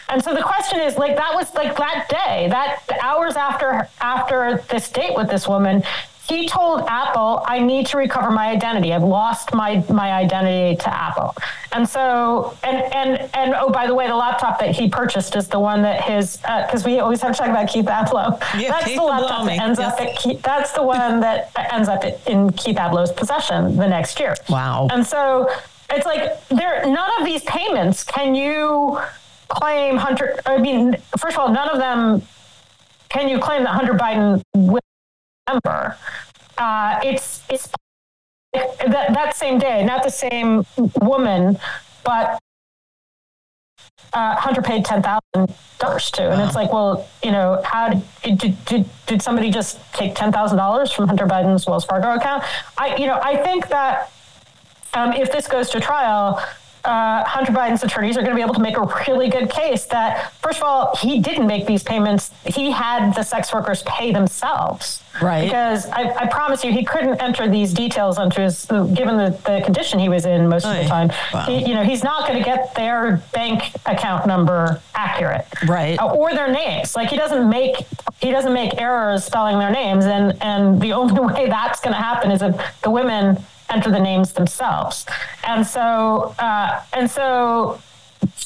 And so the question is, like, that was like that day, that hours after after this date with this woman, he told Apple, "I need to recover my identity. I've lost my my identity to Apple." And so, and and and oh, by the way, the laptop that he purchased is the one that his uh, because we always have to talk about Keith Ablow. Yeah, that's Keith the laptop that ends yes. up at Keith, that's the one that ends up in Keith Ablow's possession the next year. Wow. And so it's like there none of these payments can you claim Hunter. I mean, first of all, none of them can you claim that Hunter Biden will remember. Uh, it's it's that that same day, not the same woman, but uh, Hunter paid ten thousand dollars to, and it's like, well, you know, how did did, did, did somebody just take ten thousand dollars from Hunter Biden's Wells Fargo account? I, you know, I think that um, if this goes to trial, uh, Hunter Biden's attorneys are going to be able to make a really good case that, first of all, he didn't make these payments. He had the sex workers pay themselves. Right. Because I, I promise you, he couldn't enter these details onto his, given the, the condition he was in most of the time. Wow. He, you know, he's not going to get their bank account number accurate. Right. Uh, or their names. Like he doesn't make he doesn't make errors spelling their names, and and the only way that's going to happen is if the women enter the names themselves. And so uh, and so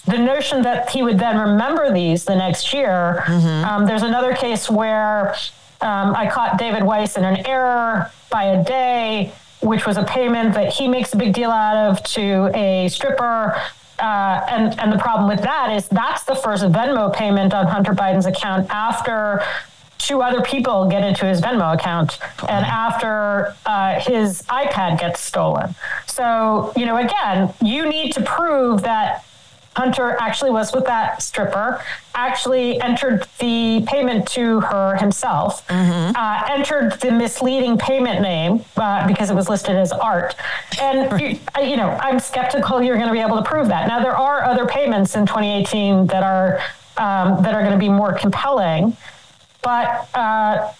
the notion that he would then remember these the next year. Um, there's another case where um, I caught David Weiss in an error by a day, which was a payment that he makes a big deal out of to a stripper. Uh, and and the problem with that is that's the first Venmo payment on Hunter Biden's account after two other people get into his Venmo account and after uh, his iPad gets stolen. So you know, again, you need to prove that Hunter actually was with that stripper, actually entered the payment to her himself, uh, entered the misleading payment name uh, because it was listed as art. And, you, you know, I'm skeptical you're going to be able to prove that. Now, there are other payments in 2018 that are, um, that are going to be more compelling, but, uh,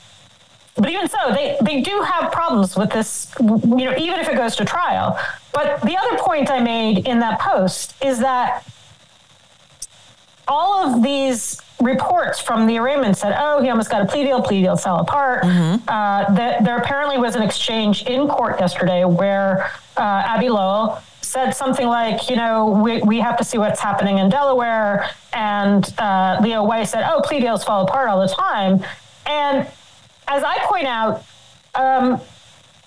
but even so, they, they do have problems with this, you know, even if it goes to trial. But the other point I made in that post is that all of these reports from the arraignment said, oh, he almost got a plea deal, plea deal fell apart. Uh, that there apparently was an exchange in court yesterday where uh, Abby Lowell said something like, you know, we, we have to see what's happening in Delaware. And uh, Leo Wise said, oh, plea deals fall apart all the time. And as I point out, um,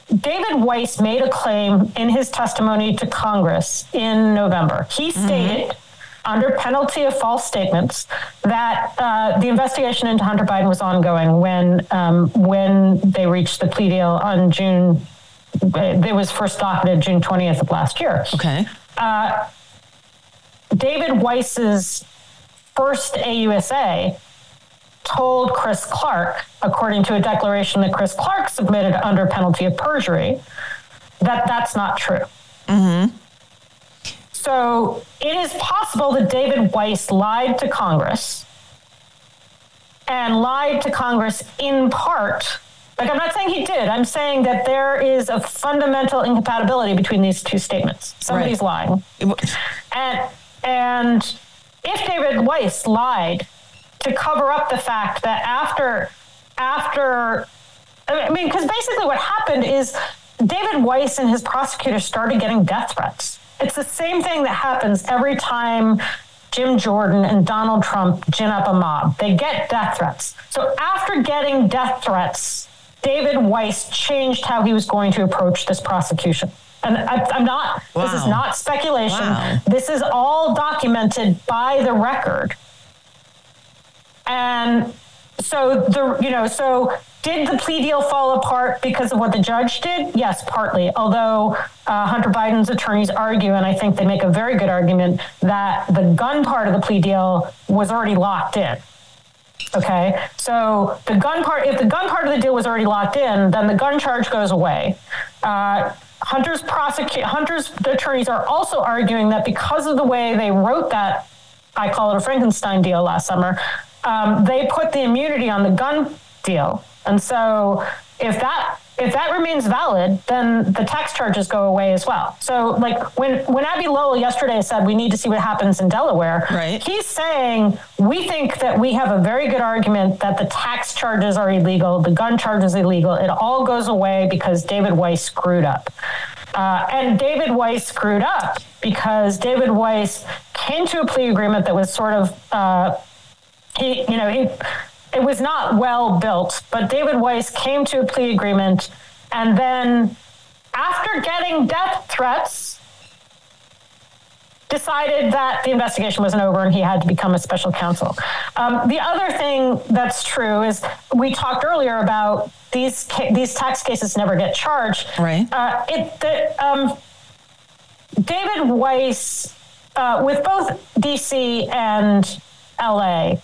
David Weiss made a claim in his testimony to Congress in November. He stated, under penalty of false statements, that uh, the investigation into Hunter Biden was ongoing when um, when they reached the plea deal on June. It was first docketed June twentieth of last year. Okay. Uh, David Weiss's first AUSA told Chris Clark, according to a declaration that Chris Clark submitted under penalty of perjury, that that's not true. Mm-hmm. So it is possible that David Weiss lied to Congress and lied to Congress in part. Like, I'm not saying he did. I'm saying that there is a fundamental incompatibility between these two statements. Somebody's lying. And, and if David Weiss lied to cover up the fact that after, after, I mean, because basically what happened is David Weiss and his prosecutors started getting death threats. It's the same thing that happens every time Jim Jordan and Donald Trump gin up a mob. They get death threats. So after getting death threats, David Weiss changed how he was going to approach this prosecution. And I, I'm not, this is not speculation. Wow. This is all documented by the record. And so the you know so did the plea deal fall apart because of what the judge did? Yes, partly. Although uh, Hunter Biden's attorneys argue, and I think they make a very good argument that the gun part of the plea deal was already locked in. Okay, so the gun part, if the gun part of the deal was already locked in, then the gun charge goes away. Uh, Hunter's prosecute, Hunter's attorneys are also arguing that because of the way they wrote that, I call it a Frankenstein deal last summer, um, they put the immunity on the gun deal, and so if that if that remains valid, then the tax charges go away as well. So, like when when Abby Lowell yesterday said we need to see what happens in Delaware, Right. he's saying we think that we have a very good argument that the tax charges are illegal, the gun charge is illegal. It all goes away because David Weiss screwed up. Uh, and David Weiss screwed up because David Weiss came to a plea agreement that was sort of, uh, he, you know, he, it was not well built, but David Weiss came to a plea agreement and then after getting death threats, decided that the investigation wasn't over and he had to become a special counsel. Um, the other thing that's true is we talked earlier about these ca- these tax cases never get charged. Right. Uh, it the, um, David Weiss uh, with both DC and LA.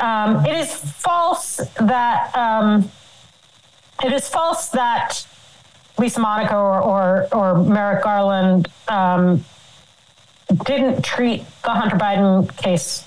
Um, it is false that um, it is false that Lisa Monaco or or, or Merrick Garland um, didn't treat the Hunter Biden case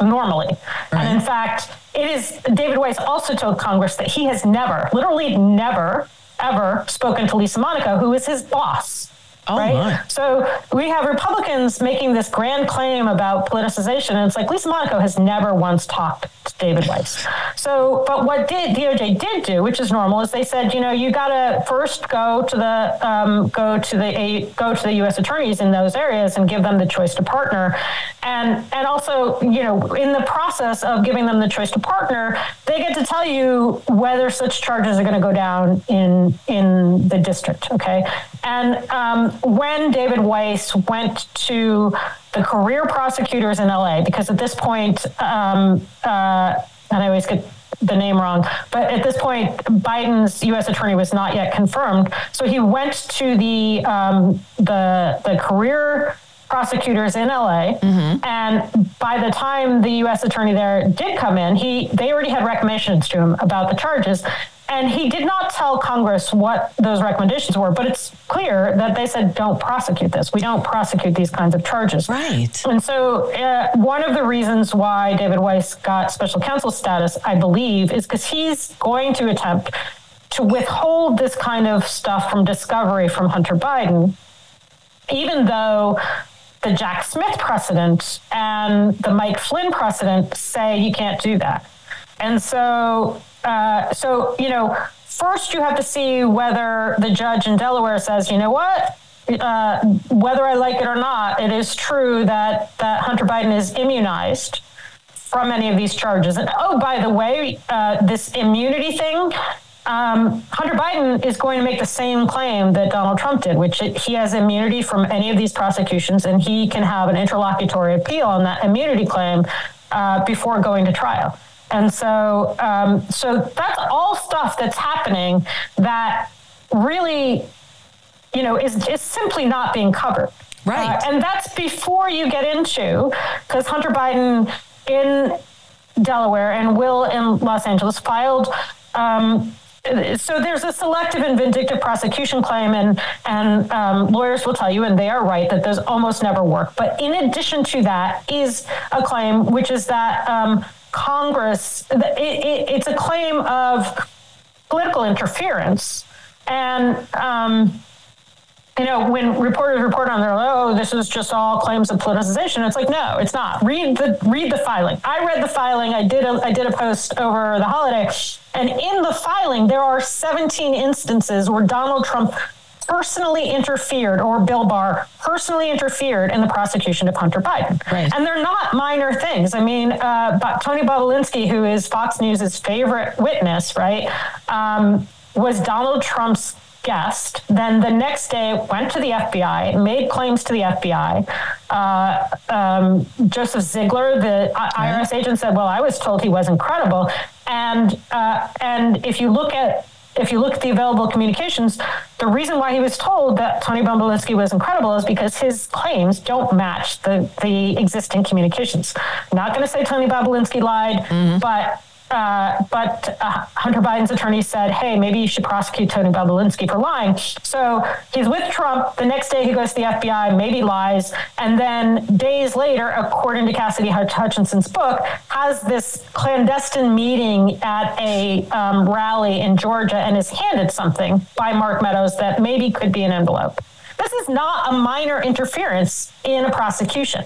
normally. Right. And in fact, it is David Weiss also told Congress that he has never, literally never, ever spoken to Lisa Monaco, who is his boss. Oh, right? My. So we have Republicans making this grand claim about politicization, and it's like Lisa Monaco has never once talked to David Weiss. So, but what did DOJ did do, which is normal, is they said, you know, you got to first go to the um, go to the a, go to the U.S. attorneys in those areas and give them the choice to partner, and and also, you know, in the process of giving them the choice to partner, they get to tell you whether such charges are going to go down in in the district. Okay, and um, when David Weiss went to the career prosecutors in LA, because at this point, um, uh, and I always get the name wrong, but at this point, Biden's U.S. attorney was not yet confirmed. So he went to the um, the the career prosecutors in LA, mm-hmm. and by the time the U.S. attorney there did come in, he they already had recommendations to him about the charges, and he did not tell Congress what those recommendations were, but it's clear that they said, don't prosecute this. We don't prosecute these kinds of charges. Right. And so, uh, one of the reasons why David Weiss got special counsel status, I believe, is because he's going to attempt to withhold this kind of stuff from discovery from Hunter Biden, even though the Jack Smith precedent and the Mike Flynn precedent say you can't do that. And so uh, so, you know, first you have to see whether the judge in Delaware says, you know what, uh, whether I like it or not, it is true that, that Hunter Biden is immunized from any of these charges. And oh, by the way, uh, this immunity thing, um, Hunter Biden is going to make the same claim that Donald Trump did, which he has immunity from any of these prosecutions, and he can have an interlocutory appeal on that immunity claim uh, before going to trial. And so, um, so that's all stuff that's happening that really, you know, is, is simply not being covered. Right. Uh, and that's before you get into, because Hunter Biden in Delaware and Will in Los Angeles filed. Um, so there's a selective and vindictive prosecution claim, and and um, lawyers will tell you, and they are right, that those almost never work. But in addition to that, is a claim which is that um, Congress, it, it, it's a claim of political interference. And, um, you know, when reporters report on their, oh, this is just all claims of politicization. It's like, no, it's not. Read the read the filing. I read the filing. I did a I did a post over the holiday, and in the filing there are 17 instances where Donald Trump personally interfered, or Bill Barr personally interfered in the prosecution of Hunter Biden. Right. And they're not minor things. I mean, uh, but Tony Bobulinski, who is Fox News' favorite witness, right, um, was Donald Trump's guest. Then the next day went to the FBI, made claims to the FBI. Uh, um, Joseph Ziegler, the IRS agent, said, "Well, I was told he wasn't credible." And uh, and if you look at if you look at the available communications, the reason why he was told that Tony Bobulinski was incredible is because his claims don't match the, the existing communications. I'm not going to say Tony Bobulinski lied, mm-hmm. but uh, but uh, Hunter Biden's attorney said, hey, maybe you should prosecute Tony Bobulinski for lying. So he's with Trump. The next day he goes to the FBI, maybe lies. And then days later, according to Cassidy Hutchinson's book, has this clandestine meeting at a um, rally in Georgia and is handed something by Mark Meadows that maybe could be an envelope. This is not a minor interference in a prosecution.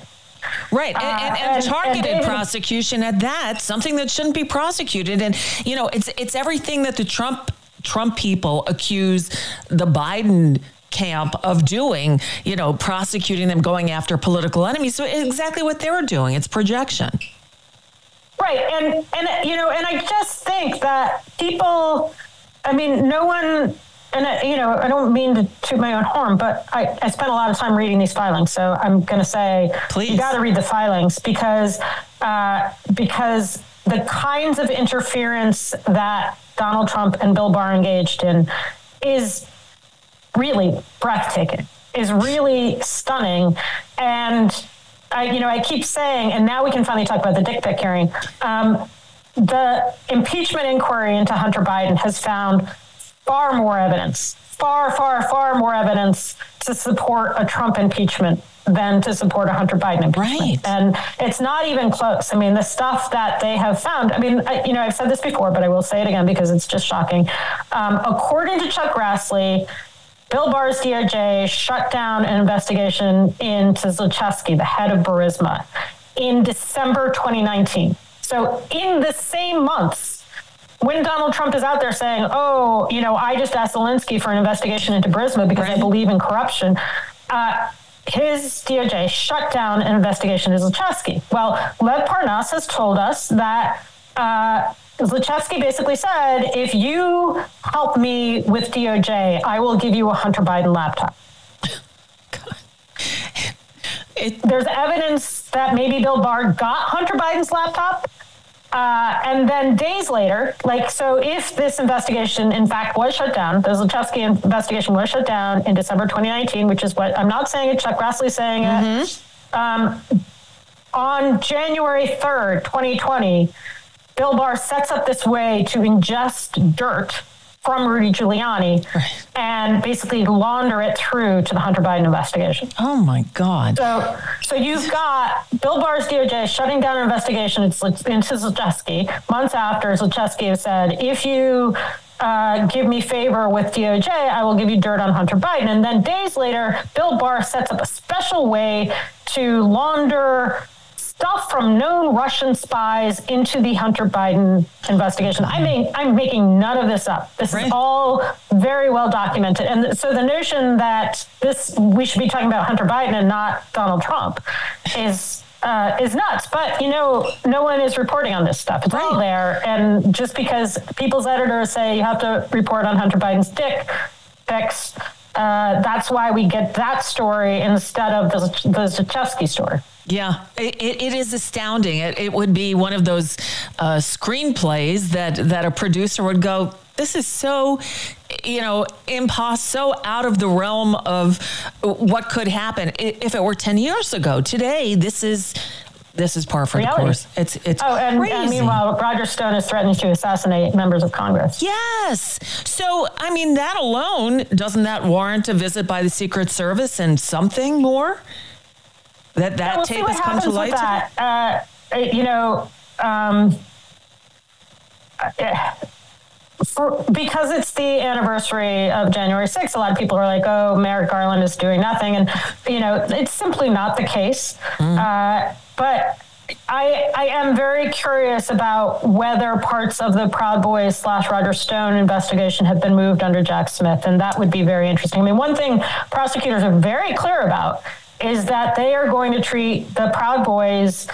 Right. And, and, and, uh, and targeted and prosecution at that, something that shouldn't be prosecuted. And, you know, it's it's everything that the Trump Trump people accuse the Biden camp of doing, you know, prosecuting them, going after political enemies. So exactly what they were doing. It's projection. Right. And and you know, and I just think that people I mean, no one and uh, you know, I don't mean to toot my own horn, but I, I spent a lot of time reading these filings, so I'm going to say Please. you got to read the filings because uh, because the kinds of interference that Donald Trump and Bill Barr engaged in is really breathtaking, is really stunning, and I, you know, I keep saying, and now we can finally talk about the dick pic hearing. Um, the impeachment inquiry into Hunter Biden has found far more evidence, far, far, far more evidence to support a Trump impeachment than to support a Hunter Biden impeachment. Right. And it's not even close. I mean, the stuff that they have found, I mean, I, you know, I've said this before, but I will say it again because it's just shocking. Um, according to Chuck Grassley, Bill Barr's DOJ shut down an investigation into Zlochevsky, the head of Burisma, in December 2019. So in the same months, when Donald Trump is out there saying, "Oh, you know, I just asked Zelensky for an investigation into Burisma because I believe in corruption," uh, his DOJ shut down an investigation into Zlochevsky. Well, Lev Parnas has told us that. Uh, Zlochevsky basically said, if you help me with DOJ, I will give you a Hunter Biden laptop. It, There's evidence that maybe Bill Barr got Hunter Biden's laptop. Uh, and then days later, like, so if this investigation in fact was shut down, the Zlochevsky investigation was shut down in December 2019, which is what I'm not saying it, Chuck Grassley saying it. Um, on January 3rd, 2020, Bill Barr sets up this way to ingest dirt from Rudy Giuliani and basically launder it through to the Hunter Biden investigation. oh my God. So, so you've got Bill Barr's DOJ shutting down an investigation into into Zlochevsky months after Zlochevsky has said, if you uh, give me favor with DOJ, I will give you dirt on Hunter Biden. And then days later, Bill Barr sets up a special way to launder stuff from known Russian spies into the Hunter Biden investigation. I mean, I'm making none of this up. This is all very well documented. And so the notion that this we should be talking about Hunter Biden and not Donald Trump is uh, is nuts. But you know, no one is reporting on this stuff. It's all there. And just because people's editors say you have to report on Hunter Biden's dick pics, uh, that's why we get that story instead of the, the Zlochevsky story. Yeah, it, it, is astounding. It, it would be one of those uh, screenplays that that a producer would go, "This is so, you know, impossible, so out of the realm of what could happen if it were ten years ago. Today, this is." This is par for the course. It's it's Oh, and, and meanwhile, Roger Stone is threatening to assassinate members of Congress. Yes. So, I mean, that alone, doesn't that warrant a visit by the Secret Service and something more? That that Yeah, we'll tape has come to light? with that. Uh, you know, um, uh, for, because it's the anniversary of January 6th, a lot of people are like, oh, Merrick Garland is doing nothing. And, you know, it's simply not the case. Uh, but I, I am very curious about whether parts of the Proud Boys slash Roger Stone investigation have been moved under Jack Smith. And that would be very interesting. I mean, one thing prosecutors are very clear about is that they are going to treat the Proud Boys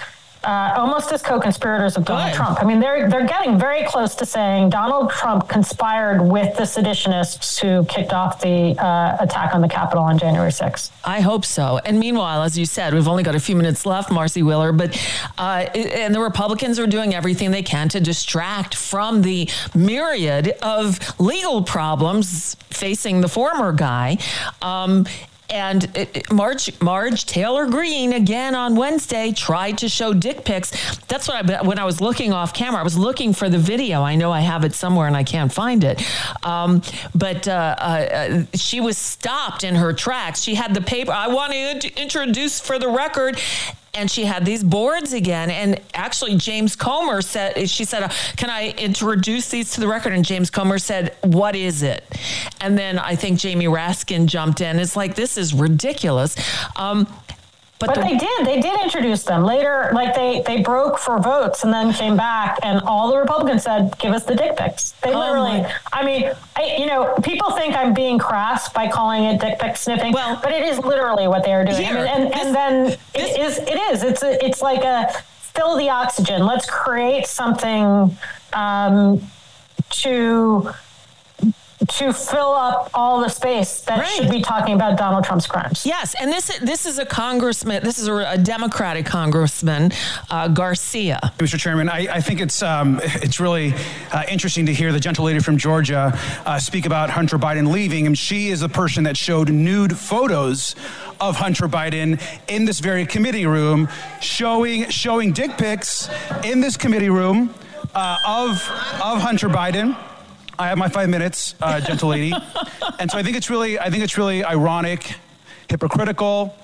uh, almost as co-conspirators of Donald Trump. I mean, they're they're getting very close to saying Donald Trump conspired with the seditionists who kicked off the uh, attack on the Capitol on January 6th. I hope so. And meanwhile, as you said, we've only got a few minutes left, Marcy Wheeler, but uh, and the Republicans are doing everything they can to distract from the myriad of legal problems facing the former guy. Um, and it- Marge, Marge Taylor Greene again on Wednesday tried to show dick pics. That's what I when I was looking off camera. I was looking for the video. I know I have it somewhere and I can't find it. Um, but uh, uh, she was stopped in her tracks. She had the paper. I want to introduce for the record. And she had these boards again. And actually, James Comer said, she said, uh, Can I introduce these to the record? And James Comer said, What is it? And then I think Jamie Raskin jumped in. It's like, This is ridiculous. Um, But, the- they did. They did introduce them later. Like they they broke for votes and then came back, and all the Republicans said, "Give us the dick pics." They Oh, literally. I mean, I, you know, people think I'm being crass by calling it dick pic sniffing, Well- but it is literally what they are doing. Here, I mean, and this- and then this- it is. It is. It's a, it's like a fill the oxygen. Let's create something um, to. To fill up all the space that Right. should be talking about Donald Trump's crimes. Yes, and this this is a congressman. This is a, a Democratic congressman, uh, Garcia. Mr. Chairman, I, I think it's um, it's really uh, interesting to hear the gentle lady from Georgia uh, speak about Hunter Biden leaving, and she is the person that showed nude photos of Hunter Biden in this very committee room, showing showing dick pics in this committee room uh, of of Hunter Biden. I have my five minutes, uh, gentle lady, and so I think it's really I think it's really ironic, hypocritical.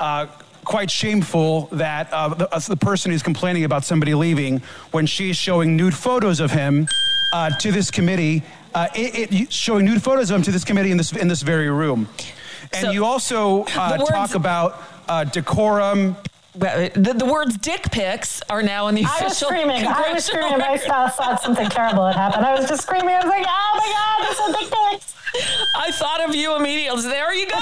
uh, quite shameful that uh, the, uh, the, person who's complaining about somebody leaving, when she's showing nude photos of him uh, to this committee, uh, it, it, showing nude photos of him to this committee in this in this very room. And so, you also uh, talk about uh, decorum. The, the, words "dick pics" are now in the official. I was screaming. I was screaming. I thought something terrible had happened. I was just screaming. I was like, "Oh my god, this is dick pics!" I thought of you immediately. There you go.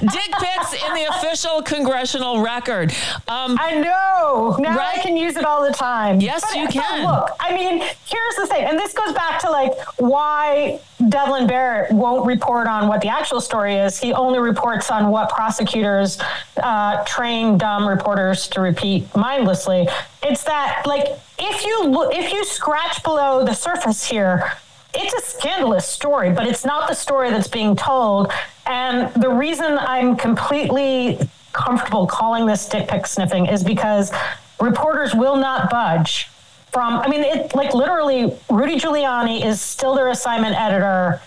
Dick pics in the official congressional record. Um, I know. Now right? I can use it all the time. Yes, but, you can. look, I mean, here's the thing, and this goes back to like why Devlin Barrett won't report on what the actual story is. He only reports on what prosecutors uh, train dumb reporters to repeat mindlessly. It's that like if you if you scratch below the surface here it's a scandalous story, but it's not the story that's being told. And the reason I'm completely comfortable calling this dick pic sniffing is because reporters will not budge from, I mean, it like literally, Rudy Giuliani is still their assignment editor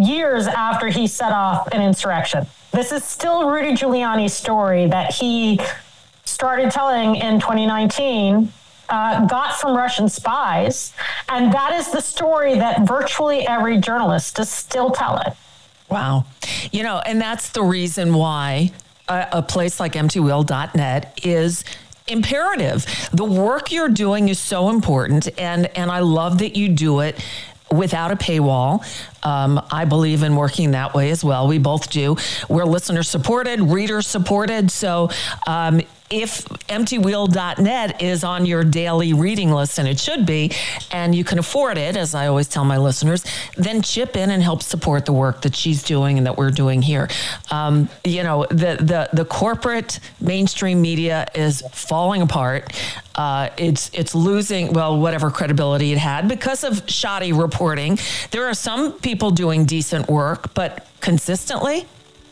years after he set off an insurrection. This is still Rudy Giuliani's story that he started telling in 2019 uh, got from Russian spies. And that is the story that virtually every journalist is still telling. Wow. You know, and that's the reason why a, a place like emptywheel.net is imperative. The work you're doing is so important and and I love that you do it without a paywall. Um, I believe in working that way as well. We both do. We're listener supported, reader supported. So um, if emptywheel.net is on your daily reading list, and it should be, and you can afford it, as I always tell my listeners, then chip in and help support the work that she's doing and that we're doing here. Um, you know, the, the, the corporate mainstream media is falling apart. Uh, it's it's losing well whatever credibility it had because of shoddy reporting. There are some people doing decent work, but consistently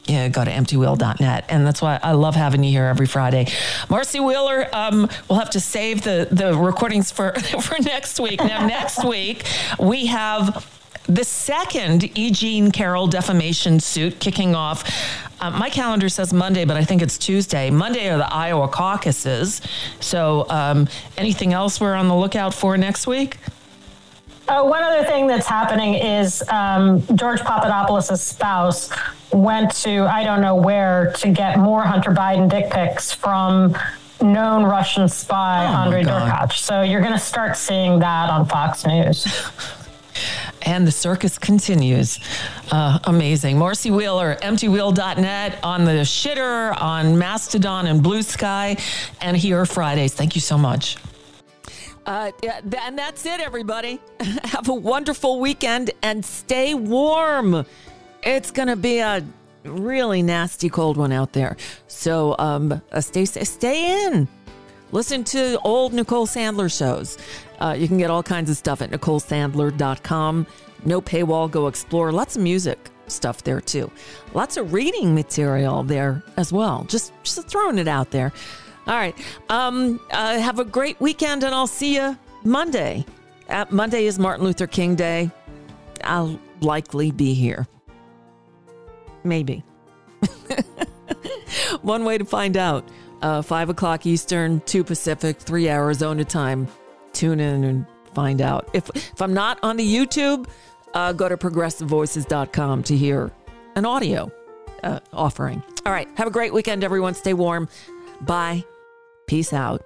yeah, go to emptywheel.net. And that's why I love having you here every Friday. Marcy Wheeler, um, we'll have to save the, the recordings for, for next week. Now, next week, we have the second E. Jean Carroll defamation suit kicking off. Uh, my calendar says Monday, but I think it's Tuesday. Monday are the Iowa caucuses. So, um, anything else we're on the lookout for next week? Uh, one other thing that's happening is um, George Papadopoulos' spouse went to I don't know where to get more Hunter Biden dick pics from known Russian spy oh Andre Derkach. So you're going to start seeing that on Fox News. and the circus continues. Uh, amazing. Marcy Wheeler, emptywheel.net on the shitter, on Mastodon and Blue Sky, and here Fridays. Thank you so much. Uh, and that's it, everybody. Have a wonderful weekend and stay warm. It's going to be a really nasty cold one out there. So um, uh, stay, stay in. Listen to old Nicole Sandler shows. Uh, you can get all kinds of stuff at NicoleSandler.com. No paywall. Go explore. Lots of music stuff there too. Lots of reading material there as well. Just just throwing it out there. All right. Um, uh, have a great weekend, and I'll see you Monday. Monday is Martin Luther King Day. I'll likely be here. Maybe. One way to find out uh, 5 o'clock Eastern, 2 Pacific, 3 Arizona time. Tune in and find out. If, if I'm not on the YouTube, uh, go to progressivevoices.com to hear an audio uh, offering. All right. Have a great weekend, everyone. Stay warm. Bye. Peace out.